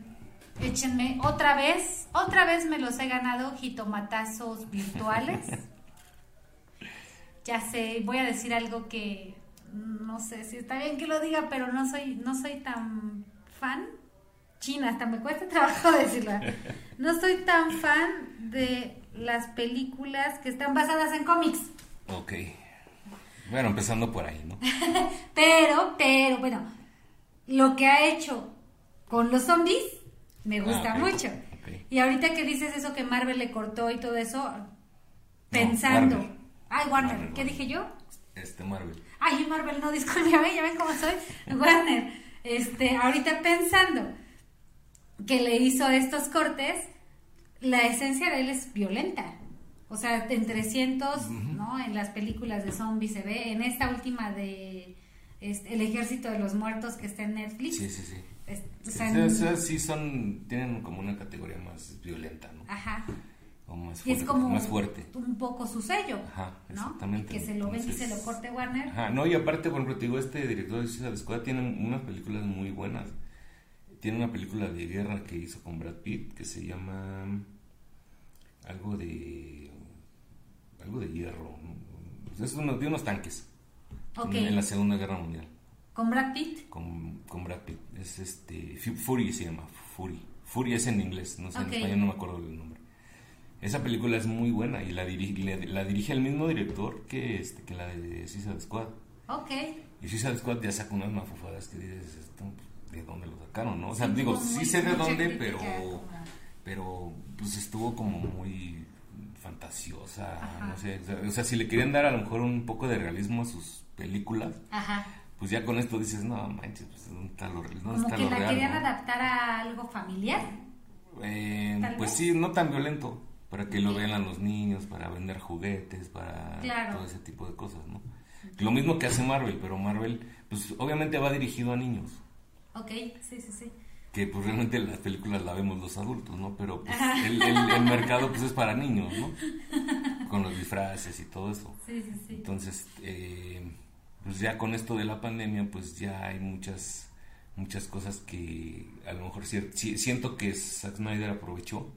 échenme otra vez, otra vez me los he ganado jitomatazos virtuales. ya sé, voy a decir algo que no sé si está bien que lo diga, pero no soy, no soy tan fan. China, hasta me cuesta trabajo decirlo. No soy tan fan de las películas que están basadas en cómics. Ok. Bueno, empezando por ahí, ¿no? Pero, pero, bueno, lo que ha hecho con los zombies me gusta Ah, ok. mucho. Y ahorita que dices eso que Marvel le cortó y todo eso, pensando. Warner. Ay, Warner, ¿qué Warner. dije yo? Este Marvel. Ay, Marvel, no, discúlpeme, ya ven cómo soy. Warner, este, ahorita pensando que le hizo estos cortes, la esencia de él es violenta. O sea, en 300, ¿no? En las películas de zombies se ve. En esta última de este, El Ejército de los Muertos que está en Netflix. Sí, sí, sí. es- o sea, sí, en- o sea, sí son, tienen como una categoría más violenta, ¿no? Ajá. o más, Y es como más fuerte. un poco su sello, Ajá, exactamente. Que se lo ven y se lo corte Warner. Ajá, no, y aparte, por ejemplo, te digo, este director de Suicide Squad tiene unas películas muy buenas. Tiene una película de guerra que hizo con Brad Pitt que se llama algo de algo de hierro. ¿no? Es uno, de unos tanques en, la Segunda Guerra Mundial Con Brad Pitt. con, con Brad Pitt. Es este Fu- Fury se llama, Fury. Fury es en inglés, no sé, en español no me acuerdo del nombre. Esa película es muy buena y la, diri- la dirige el mismo director que, este, que la de Suicide Squad. Ok. Y Suicide Squad ya saca unas mafufadas que dices, esto, ¿de dónde lo sacaron? ¿no? O sea, Sí, digo, sí sé de dónde, pero, pero pues estuvo como muy fantasiosa, Ajá. no sé. O sea, si le querían dar a lo mejor un poco de realismo a sus películas, Ajá. pues ya con esto dices, no manches, pues ¿dónde está lo, dónde Como está que lo la real? querían no? adaptar a algo familiar. Eh, pues vez. sí, no tan violento, para que lo vean a los niños, para vender juguetes, para Claro. todo ese tipo de cosas, ¿no? Lo mismo que hace Marvel, pero Marvel, pues obviamente va dirigido a niños, Ok, sí, sí, sí. Que pues realmente las películas la vemos los adultos, ¿no? Pero pues, el, el- el mercado pues es para niños, ¿no? Con los disfraces y todo eso. Sí, sí, sí. Entonces, eh, pues ya con esto de la pandemia, pues ya hay muchas muchas cosas que a lo mejor siento que Zack Snyder aprovechó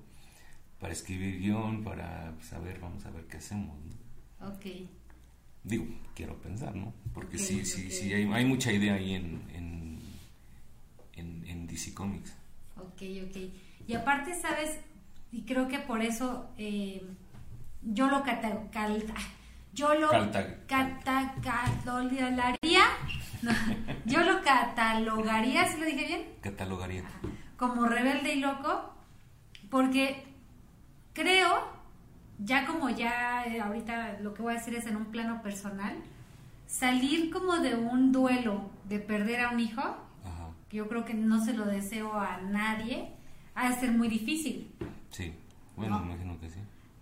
para escribir guion, para saber, vamos a ver qué hacemos, ¿no? Ok. Digo, quiero pensar, ¿no? Porque Ok, sí, sí, sí, hay, hay mucha idea ahí en, en, en, en DC Comics. Ok, ok. Y aparte, ¿sabes? Y creo que por eso eh, yo lo cata- cal- yo lo cata- catalogaría, no, yo lo catalogaría, ¿si lo dije bien? Catalogaría. Como rebelde y loco, porque creo, ya como ya eh, ahorita lo que voy a decir es en un plano personal, salir como de un duelo de perder a un hijo, yo creo que no se lo deseo a nadie, ha de ser muy difícil. sí. Bueno, No. imagino que sí.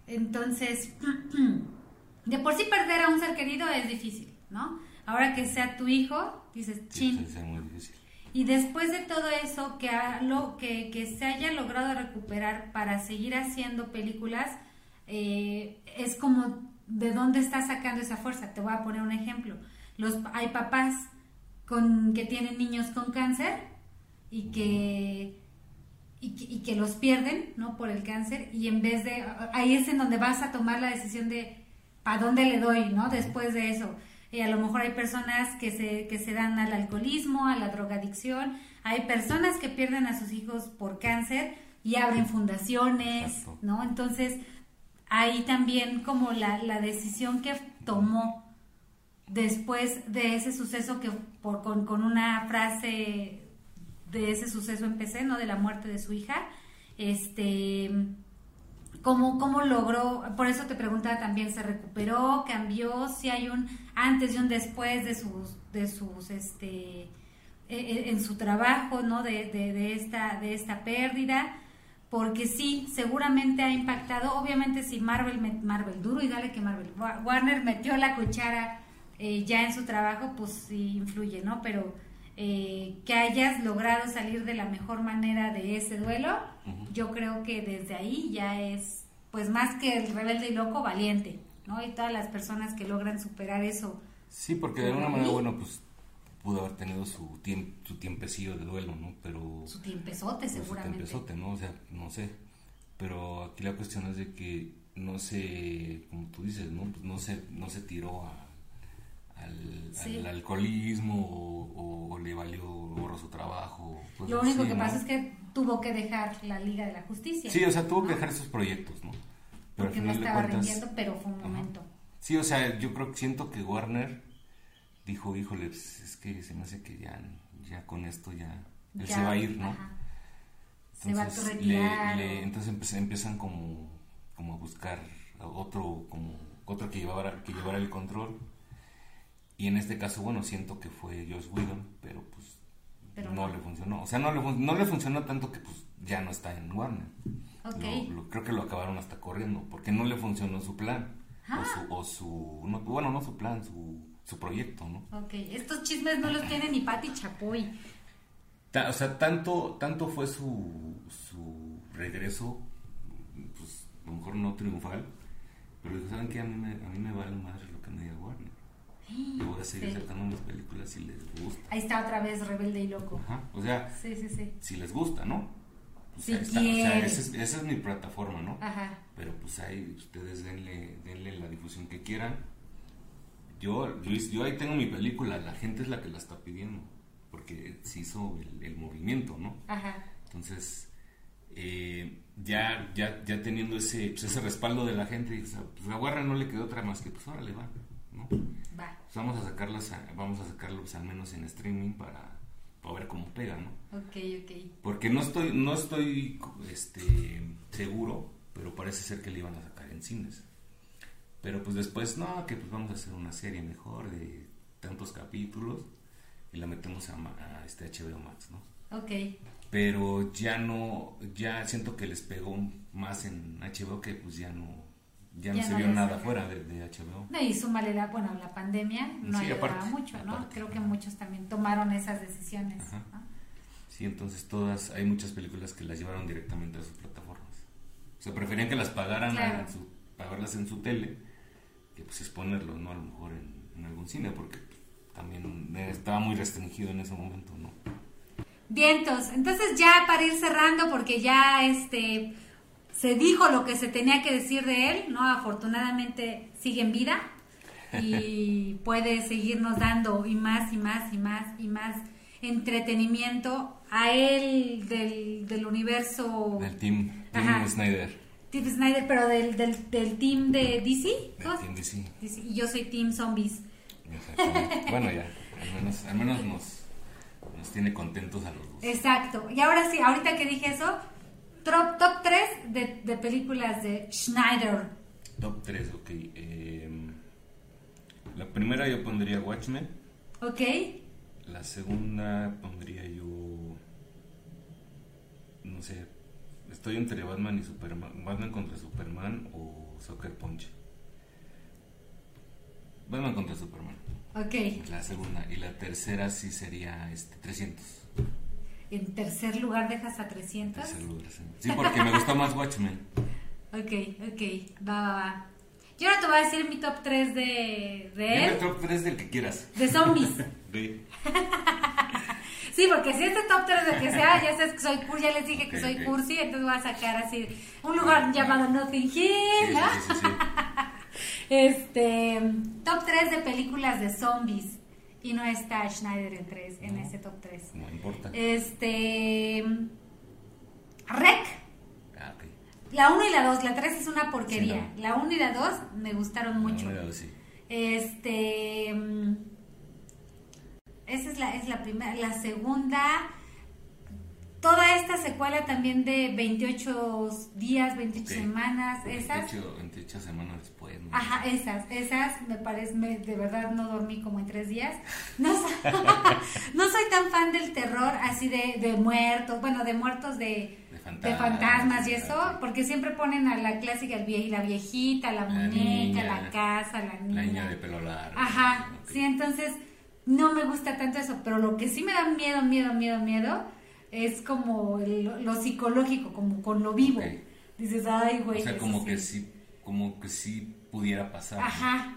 Entonces, de por sí perder a un ser querido es difícil, ¿no? Ahora que sea tu hijo, dices, chin. sí, es muy difícil. Y después de todo eso, que, lo, que, que se haya logrado recuperar para seguir haciendo películas, eh, es como de dónde está sacando esa fuerza. Te voy a poner un ejemplo. Los, hay papás con, que tienen niños con cáncer y que, y, que, y que los pierden ¿no? por el cáncer y en vez de... Ahí es en donde vas a tomar la decisión de ¿para dónde le doy? ¿no? Después de eso. Y a lo mejor hay personas que se, que se dan al alcoholismo, a la drogadicción. Hay personas que pierden a sus hijos por cáncer y abren fundaciones, Exacto. ¿no? Entonces, ahí también como la, la decisión que tomó después de ese suceso que por, con, con una frase de ese suceso empecé, ¿no? De la muerte de su hija, este, ¿cómo, cómo logró, por eso te preguntaba también, ¿se recuperó, cambió, si hay un antes y un después de sus, de sus, este, eh, eh, en su trabajo, ¿no? De, de, de esta, de esta pérdida, porque sí, seguramente ha impactado, obviamente si Marvel, Marvel, duro y dale que Marvel, Wa- Warner metió la cuchara eh, ya en su trabajo, pues sí influye, ¿no? Pero eh, que hayas logrado salir de la mejor manera de ese duelo, yo creo que desde ahí ya es, pues más que el rebelde y loco, valiente, ¿no? Y todas las personas que logran superar eso. Sí, porque de alguna manera, bueno, pues pudo haber tenido su, tiemp su tiempecillo de duelo, ¿no? Pero... Su tiempezote, pues, su seguramente. tiempezote, ¿no? O sea, no sé. Pero aquí la cuestión es de que no se, como tú dices, ¿no? Pues no se, no se tiró a- al, Sí. al alcoholismo o, o le valió gorro su trabajo. Lo único así, que ¿no? pasa es que tuvo que dejar la Liga de la Justicia. Sí, o sea, tuvo ¿no? que dejar esos proyectos, ¿no? Pero Porque al no final de estaba cuentas- rindiendo, pero fue un momento. Sí, o sea, yo creo que siento que Warner dijo, híjole, pues, es que se me hace que ya, ya con esto ya, él Ya, se va a ir, ¿no? ajá. Se va a Entonces, retirar. le- entonces empiezan como, como a buscar otro, como otro que llevara, que llevara el control. Y en este caso, bueno, siento que fue Josh Whedon, pero pues Pero no, no. le funcionó. O sea, no le, no le funcionó tanto que pues ya no está en Warner. Ok. Lo- lo- creo que lo acabaron hasta corriendo, porque no le funcionó su plan. Ah. O su, o su no, bueno, no su plan, su, su proyecto, ¿no? Ok, estos chismes no los tiene ni Pati Chapoy. Ta- o sea, tanto, tanto fue su, su regreso, pues a lo mejor no triunfal, pero ¿saben qué? A mí me, a mí me vale madre lo que me diga Warner. Yo voy a seguir Sí. sacando mis películas si les gusta. Ahí está otra vez Rebelde y Loco. Ajá. O sea, Sí, sí, sí. si les gusta, ¿no? Pues Si ahí está. O sea, esa es, esa es mi plataforma, ¿no? Ajá. Pero pues ahí ustedes denle, denle la difusión que quieran. Yo, yo, yo ahí tengo mi película, la gente es la que la está pidiendo, porque se hizo el, el movimiento, ¿no? Ajá. Entonces, eh, ya, ya, ya teniendo ese, pues, ese respaldo de la gente, pues a Warner no le quedó otra más que, pues órale, va, ¿no? Va. Pues vamos a sacarlas, a- vamos a sacarlos al menos en streaming para, para ver cómo pega, ¿no? Ok, ok. Porque no estoy, no estoy este, seguro, pero parece ser que le iban a sacar en cines. Pero pues después, no, que pues vamos a hacer una serie mejor de tantos capítulos y la metemos a, a este HBO Max, ¿no? Ok. Pero ya no, ya siento que les pegó más en HBO que pues ya no, ya no Ya se no vio nada fuera de, de HBO. No, y súmale la, bueno, la pandemia no Sí, ayudaba aparte, mucho, ¿no? aparte. Creo que muchos también tomaron esas decisiones. Sí, entonces todas, hay muchas películas que las llevaron directamente a sus plataformas. O sea, preferían que las pagaran Claro. en su, pagarlas en su tele, que pues exponerlos, ¿no? A lo mejor en, en algún cine, porque también estaba muy restringido en ese momento, ¿no? Vientos, entonces ya para ir cerrando, porque ya este se dijo lo que se tenía que decir de él, ¿no? Afortunadamente sigue en vida y puede seguirnos dando y más y más y más y más entretenimiento a él del, del universo Del team, team. Snyder. Tim Snyder, pero del, del, del team de DC. Del team DC. DC, Y yo soy Team Zombies. Bueno, ya, al menos, al menos nos, nos tiene contentos a los dos. Exacto. Y ahora sí, ahorita que dije eso, top, top 3 de, de películas de Schneider. Top 3, ok. em, la primera yo pondría Watchmen. ¿Ok? La segunda pondría yo. No sé. Estoy entre Batman y Superman. Batman contra Superman o Soccer Punch. Batman contra Superman. Ok. La segunda. Y la tercera sí sería este 300. En tercer lugar dejas a 300. Tercer lugar, sí. Sí, porque me gusta más Watchmen. Ok, ok. Va, va, va. Yo ahora te voy a decir mi top 3 de, de el top 3 del que quieras. De zombies. Sí. Sí, porque si este top 3 de que sea, ya sabes que soy cursi, ya les dije que Ok, soy ok. cursi, entonces voy a sacar así un lugar llamado Notting Sí, Hill, ¿no? sí, sí. Este, top 3 de películas de zombies. Y no está Schneider en, tres, en No. ese top 3. No importa. Este. Rec. Ah, ok. La 1 y la 2. La 3 es una porquería. Sí, La 1 y la 2 me gustaron mucho. No, no, sí. Este. mm, Esa es la, es la primera. La segunda. Toda esta secuela también de 28 días, 28 Ok. semanas. Esas. 28, 28 semanas después. ¿no? Ajá, esas, esas me parece, me- de verdad no dormí como en tres días. No, no soy tan fan del terror así de, de muertos, bueno, de muertos de, De fantasmas, de fantasmas y eso, porque siempre ponen a la clásica, el vie- la viejita, la La muñeca, niña, la casa, la niña. La niña de pelo largo. Ajá, sí, entonces no me gusta tanto eso, pero lo que sí me da miedo, miedo, miedo, miedo es como el- lo psicológico, como con lo vivo. Ok. Dices, ay, güey. O sea, como sí". que sí, como que sí pudiera pasar. ¿no? Ajá.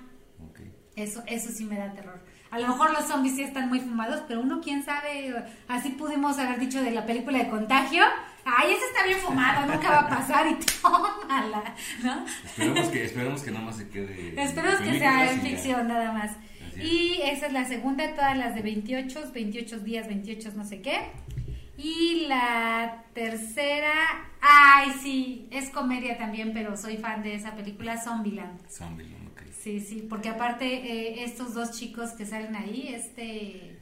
Eso, eso sí me da terror. A lo mejor los zombies sí están muy fumados, pero uno quién sabe, así pudimos haber dicho de la película de contagio. Ay, ese está bien fumado, nunca va a pasar y tómala, ¿no? Esperemos que, esperemos que nada más se quede. Esperemos que sea en ficción nada más. Y esa es la segunda, todas las de 28, 28 días, 28 no sé qué. Y la tercera, ay sí, es comedia también, pero soy fan de esa película, Zombieland. Zombieland, ok. Sí, sí, porque aparte eh, estos dos chicos que salen ahí, este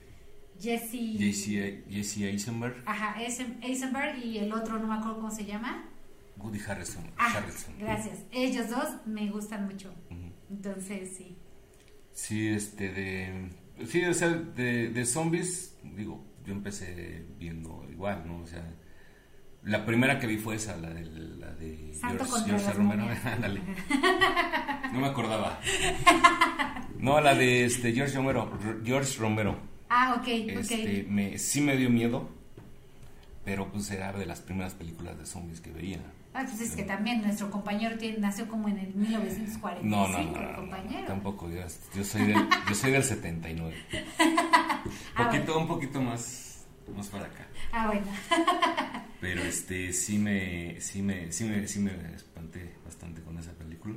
Jesse, JC, Jesse Eisenberg, ajá, Eisen- Eisenberg y el otro no me acuerdo cómo se llama. Woody Harrison. Ah, Harrelson. gracias. Ellos dos me gustan mucho. Entonces, sí. Sí, este, de. Sí, o sea, de, de zombies, digo, yo empecé viendo igual, ¿no? O sea, la primera que vi fue esa, la de, la de Santo George, Romero. Ándale. No me acordaba. No, la de este George Romero. George Romero. Ah, ok, Este, ok. me, sí me dio miedo, pero pues era de las primeras películas de zombies que veía. Ah, pues es que también nuestro compañero tiene, nació como en el 1945, No, no, no, no, no, tampoco. Yo, yo soy del, yo soy del 79. Ah, poquito, un poquito más, más para acá. Ah, bueno. Pero este sí me, sí me, sí me, sí me espanté bastante con esa película.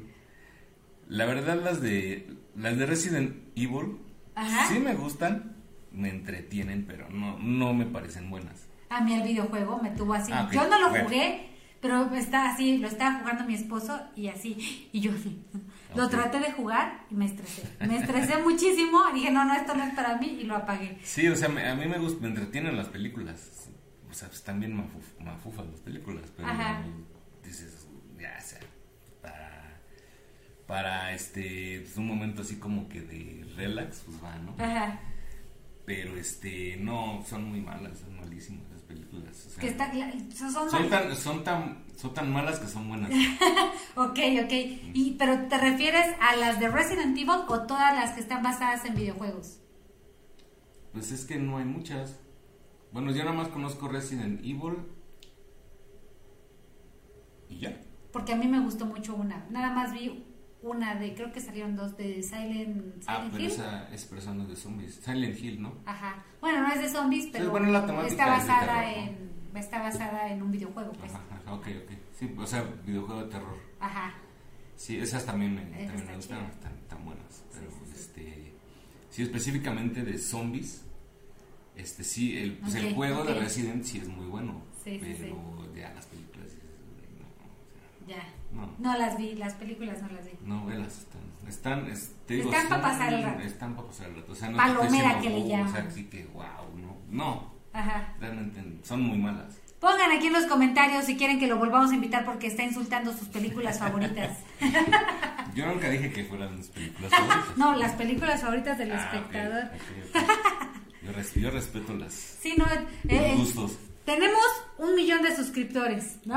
La verdad las de las de Resident Evil Ajá. sí me gustan, me entretienen, pero no, no me parecen buenas. A mí el videojuego me tuvo así. Ah. Yo no lo jugué, pero está así, lo estaba jugando mi esposo y así. Y yo así. Lo Ok. traté de jugar y me estresé. Me estresé muchísimo. Dije, no, no, esto no es para mí y lo apagué. Sí, o sea, a mí me gusta, me entretienen las películas. O sea, pues, están bien mafuf- mafufas las películas, pero Ajá. dices, ya, o sea, para, para este, pues, un momento así como que de relax, pues va, ¿no? Ajá. Pero este, no, son muy malas, son malísimas películas. o sea, Que está, son, son tan, son, tan, son tan malas que son buenas. Ok, ok. Y, pero ¿te refieres a las de Resident Evil o todas las que están basadas en videojuegos? Pues es que no hay muchas. Bueno, yo nada más conozco Resident Evil. Y ya. Porque a mí me gustó mucho una. Nada más vi una de, creo que salieron dos de Silent, Silent Ah, pero Hill. esa es persona de zombies. Silent Hill, ¿no? Ajá. Bueno, no es de zombies, pero bueno, la temática está basada en está basada en un videojuego, pues. Ajá, ajá, ok, ok. Sí, o sea, videojuego de terror. Ajá. Sí, esas también me, también me gustan, están, están buenas. Pero, sí, sí. este. Sí, específicamente de zombies. Este, sí, el, pues el juego de. Resident sí es muy bueno. Sí, sí, pero ya las películas. no, o sea, Ya. No. No las vi, las películas no las vi. No, velas, están, están, es- te digo, Están pa' son- pasar el rato. Están para pasar el rato. O sea, no te Palomera diciendo, que le "Oh", llaman. O sea, sí que, wow, no. No, Ajá. realmente son muy malas. Pongan aquí en los comentarios si quieren que lo volvamos a invitar porque está insultando sus películas favoritas. Yo nunca dije que fueran mis películas favoritas. no, las películas favoritas del Ah, espectador. ok, ok. Yo, res- yo respeto las, Sí, no, eh, los gustos. tenemos un millón de suscriptores, ¿no?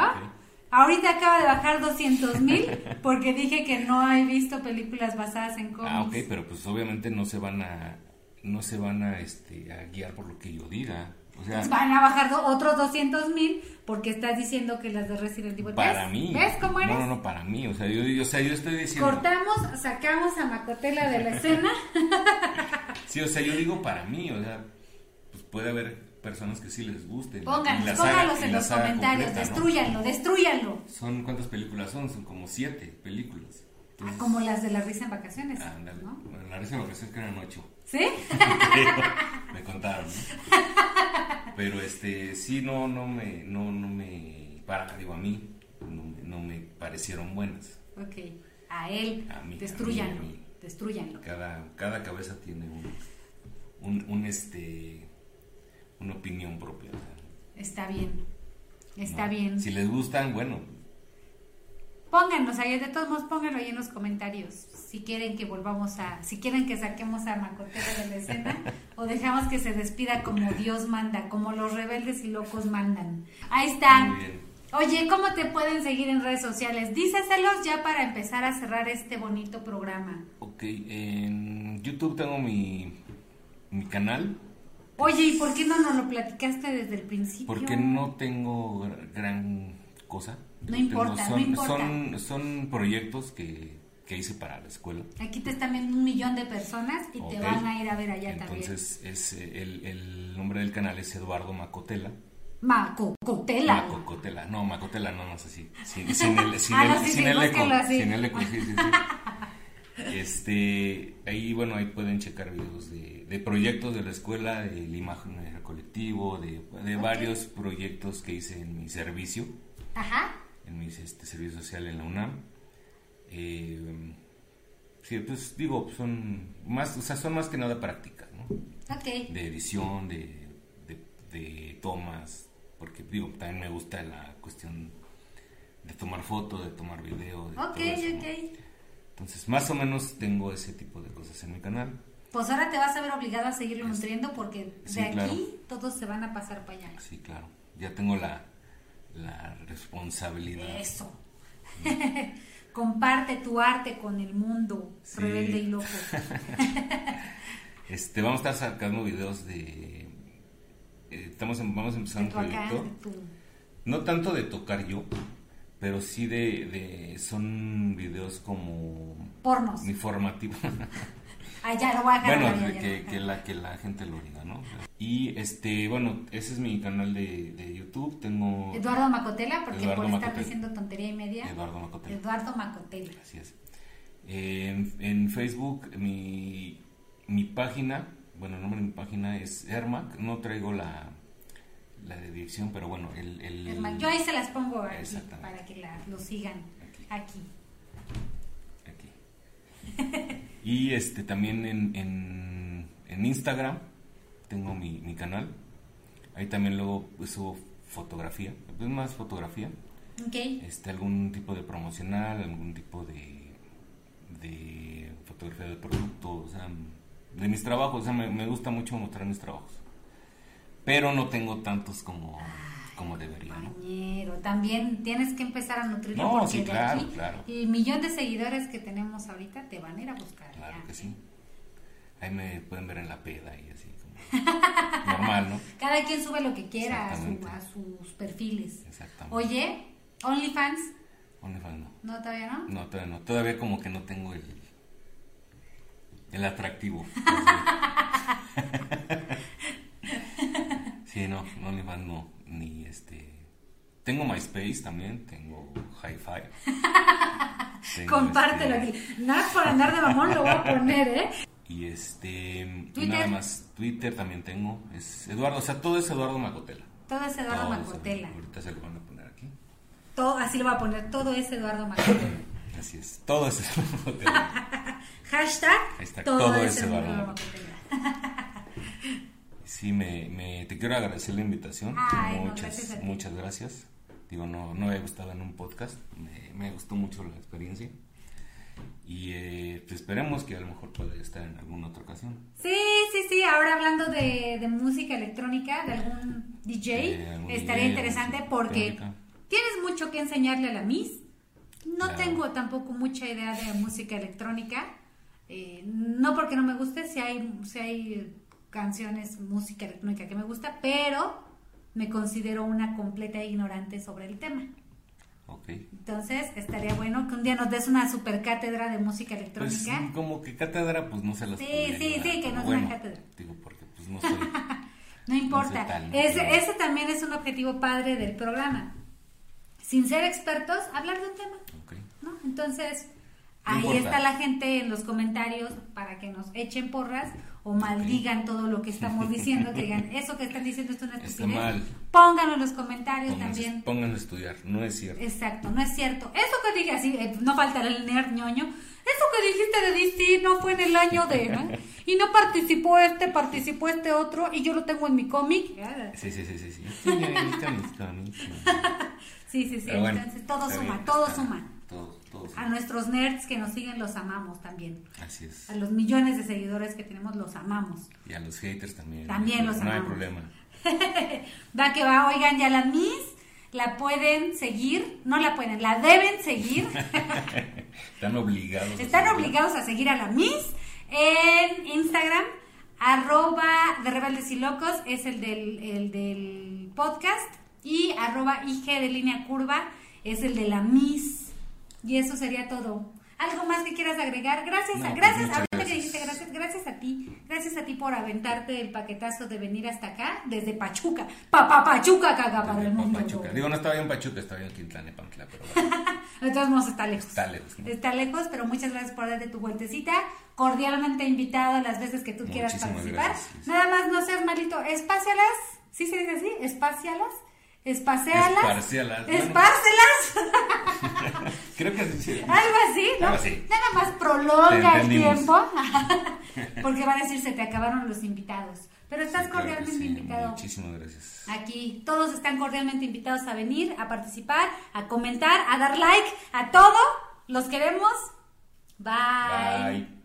Ahorita acaba de bajar 200 mil porque dije que no he visto películas basadas en cómics. Ah, ok, pero pues obviamente no se van a, no se van a, este, a guiar por lo que yo diga. O sea, Pues Van a bajar do- otros 200 mil porque estás diciendo que las de Resident Evil. para ¿Ves? mí. ¿Ves cómo eres? No, no, no, para mí. O sea, yo, yo- o sea, yo estoy diciendo. Cortamos, sacamos a Macotela de la escena. Sí, o sea, yo digo para mí, o sea, pues puede haber personas que sí les guste. pónganos y en los comentarios, completa, ¿no? destruyanlo, destruyanlo. Son, ¿cuántas películas son? Son como siete películas. Ah, como las de la risa en vacaciones, ándale. ¿no? Bueno, la risa de vacaciones que eran ocho. ¿Sí? me contaron, ¿no? Pero este, sí, no, no me, no, no me, para, digo, a mí, no, me- no me parecieron buenas. Ok, a él, A mí, a destruyanlo, mí, a mí. destruyanlo. Cada, cada cabeza tiene un, un, un, este, una opinión propia. Está bien, está ¿no? bien. Si les gustan, bueno, Pónganos ahí, de todos modos, pónganlo ahí en los comentarios. Si quieren que volvamos a, si quieren que saquemos a Macotela de la escena o dejamos que se despida como Dios manda, como los rebeldes y locos mandan. Ahí está. muy bien. Oye, ¿cómo te pueden seguir en redes sociales? Díceselos ya para empezar a cerrar este bonito programa. Ok, en YouTube tengo mi, mi canal, Oye, ¿y por qué no nos lo platicaste desde el principio? porque no tengo gr- gran cosa. No Tengo- importa, no son, importa. Son, son proyectos que, que hice para la escuela. Aquí te están viendo un millón de personas y te Ok. van a ir a ver allá Entonces, es, eh, el, el nombre del canal es Eduardo Macotela. también. Macotela. Macocotela. No, Macotela no, no es así. Sin, sin el, sin Ah, el, no, sí, sin sí, el eco. Sin el eco, sí, sí, sí. Este, ahí, bueno, ahí pueden checar videos de, de proyectos de la escuela, del imagen colectivo, de, de varios proyectos que hice en mi servicio, Ajá. en mi este, servicio social en la UNAM. Eh, sí, pues digo, son más, o sea, son más que nada prácticas, ¿no? De edición, de, de, de tomas, porque digo, también me gusta la cuestión de tomar fotos, de tomar video. De Ok, todo eso, ¿no? Entonces, más o menos tengo ese tipo de cosas en mi canal. Pues ahora te vas a ver obligado a seguirlo nutriendo porque de aquí todos se van a pasar para allá. Sí, claro. Ya tengo la, la responsabilidad. Eso. Comparte tu arte con el mundo Sí. rebelde y loco. Este, vamos a estar sacando videos de... eh, estamos en- vamos a empezar De un acá, proyecto. tu- No tanto de tocar yo, pero sí de, de son videos como Pornos. informativos. Ah, ya lo voy a bueno, ya, que, ya. que la que la gente lo diga, ¿no? Y este, bueno, ese es mi canal de, de YouTube, tengo Eduardo Macotela, porque Eduardo por estar Macotela. diciendo tontería y media. Eduardo Macotela. Eduardo Macotela. Así es. Eh, en, en Facebook, mi, mi página, bueno, el nombre de mi página es Ermac. No traigo la, la de dirección, pero bueno, el. el Yo ahí se las pongo aquí para que la, lo sigan aquí. aquí. y este también en, en, en Instagram tengo mi, mi canal. Ahí también luego pues, subo fotografía, es más fotografía. Este algún tipo de promocional, algún tipo de, de fotografía de producto, o sea, de mis trabajos, o sea, me, me gusta mucho mostrar mis trabajos. Pero no tengo tantos como, como debería, ¿no? Compañero, también tienes que empezar a nutrirlo No, porque sí, de claro, aquí, claro. el millón de seguidores que tenemos ahorita te van a ir a buscar. Claro ya. que sí. Ahí me pueden ver en la peda y así, como normal, ¿no? Cada quien sube lo que quiera a, su- a sus perfiles. Exactamente. Oye, OnlyFans, OnlyFans no. ¿no todavía no? No, todavía no. Todavía como que no tengo el, el atractivo. no. Ni este. Tengo MySpace también, tengo Hi-Fi. Compártelo este, aquí. Nada por andar de mamón lo voy a poner, ¿eh? Y este. Twitter. Nada más. Twitter también tengo. Es Eduardo, o sea, todo es Eduardo Macotela. Todo es Eduardo Todo es Macotela. Ahorita se lo van a poner aquí. Todo, así lo voy a poner. Todo es Eduardo Macotela. Así es. Todo es Eduardo Macotela. Hashtag, Hashtag, todo, todo es es Eduardo Eduardo Macotela. Sí, me, me- te quiero agradecer la invitación. Ay, no, muchas, gracias muchas gracias. Digo, no, no he gustado en un podcast. Me, me gustó mucho la experiencia. Y eh, pues esperemos que a lo mejor pueda estar en alguna otra ocasión. Sí, sí, sí. Ahora hablando de, de música electrónica, de algún DJ, algún estaría DJ, interesante porque electrónica. tienes mucho que enseñarle a la Miss. No Claro. tengo tampoco mucha idea de música electrónica. Eh, no porque no me guste, si hay, si hay canciones, música electrónica que me gusta, pero me considero una completa ignorante sobre el tema. Ok. Entonces, estaría bueno que un día nos des una super cátedra de música Pues electrónica. como que cátedra, pues no se las Sí, sí, sí, que nos den bueno, cátedra. Digo, porque pues no soy... No importa. No ¿no? ese, Pero- ese también es un objetivo padre del programa. Sin ser expertos, hablar de un tema. ok. ¿no? Entonces, No ahí importa. está la gente en los comentarios para que nos echen porras o maldigan todo lo que estamos diciendo, que digan, eso que están diciendo esto es una Está mal. Pónganlo en los comentarios también. pónganse a estudiar, no es cierto. Exacto, no es cierto. Eso que dije así, eh, no falta el nerd ñoño. Eso que dijiste de DC no fue en el año de, ¿no? Y no participó este, participó este otro, y yo lo tengo en mi cómic. Sí, sí, sí, sí. sí. Sí, sí. Sí, sí, sí. Pero bueno, Entonces todo está suma, bien, todo está- suma. Todo, A nuestros nerds que nos siguen los amamos también. Así es. A los millones de seguidores que tenemos los amamos. Y a los haters también. También los No hay amamos. problema. Va que va, oigan, ya la Miss la pueden seguir, no la pueden, la deben seguir. Están obligados. Están obligados a seguir a la Miss en Instagram, arroba de Rebeldes y Locos, es el del, el del podcast, y arroba IG de línea curva es el de la Miss. Y eso sería todo. ¿Algo más que quieras agregar? Gracias, No, a, pues gracias, ahorita que gracias. dijiste gracias, gracias a ti, gracias a ti por aventarte el paquetazo de venir hasta acá, desde Pachuca, pa, pa, Pachuca, caga para el mundo. Pachuca. Digo, no estaba bien Pachuca, estaba bien Quintana, Pantla, pero bueno. De todos modos está lejos. Está lejos, ¿no? Está lejos, pero muchas gracias por darte tu vueltecita. Cordialmente invitado las veces que tú quieras participar. gracias. Nada más no seas malito. Espácialas. ¿Sí se dice así? Espácialas. Espacialas. Esparcialas. Espárcelas. Creo que sí. Algo así, ¿no? Algo así. Nada más prolonga el tiempo. Porque van a decir se te acabaron los invitados. Pero estás Sí, claro cordialmente sí. invitado. Muchísimas gracias. Aquí todos están cordialmente invitados a venir, a participar, a comentar, a dar like, a todo. Los queremos. Bye. Bye.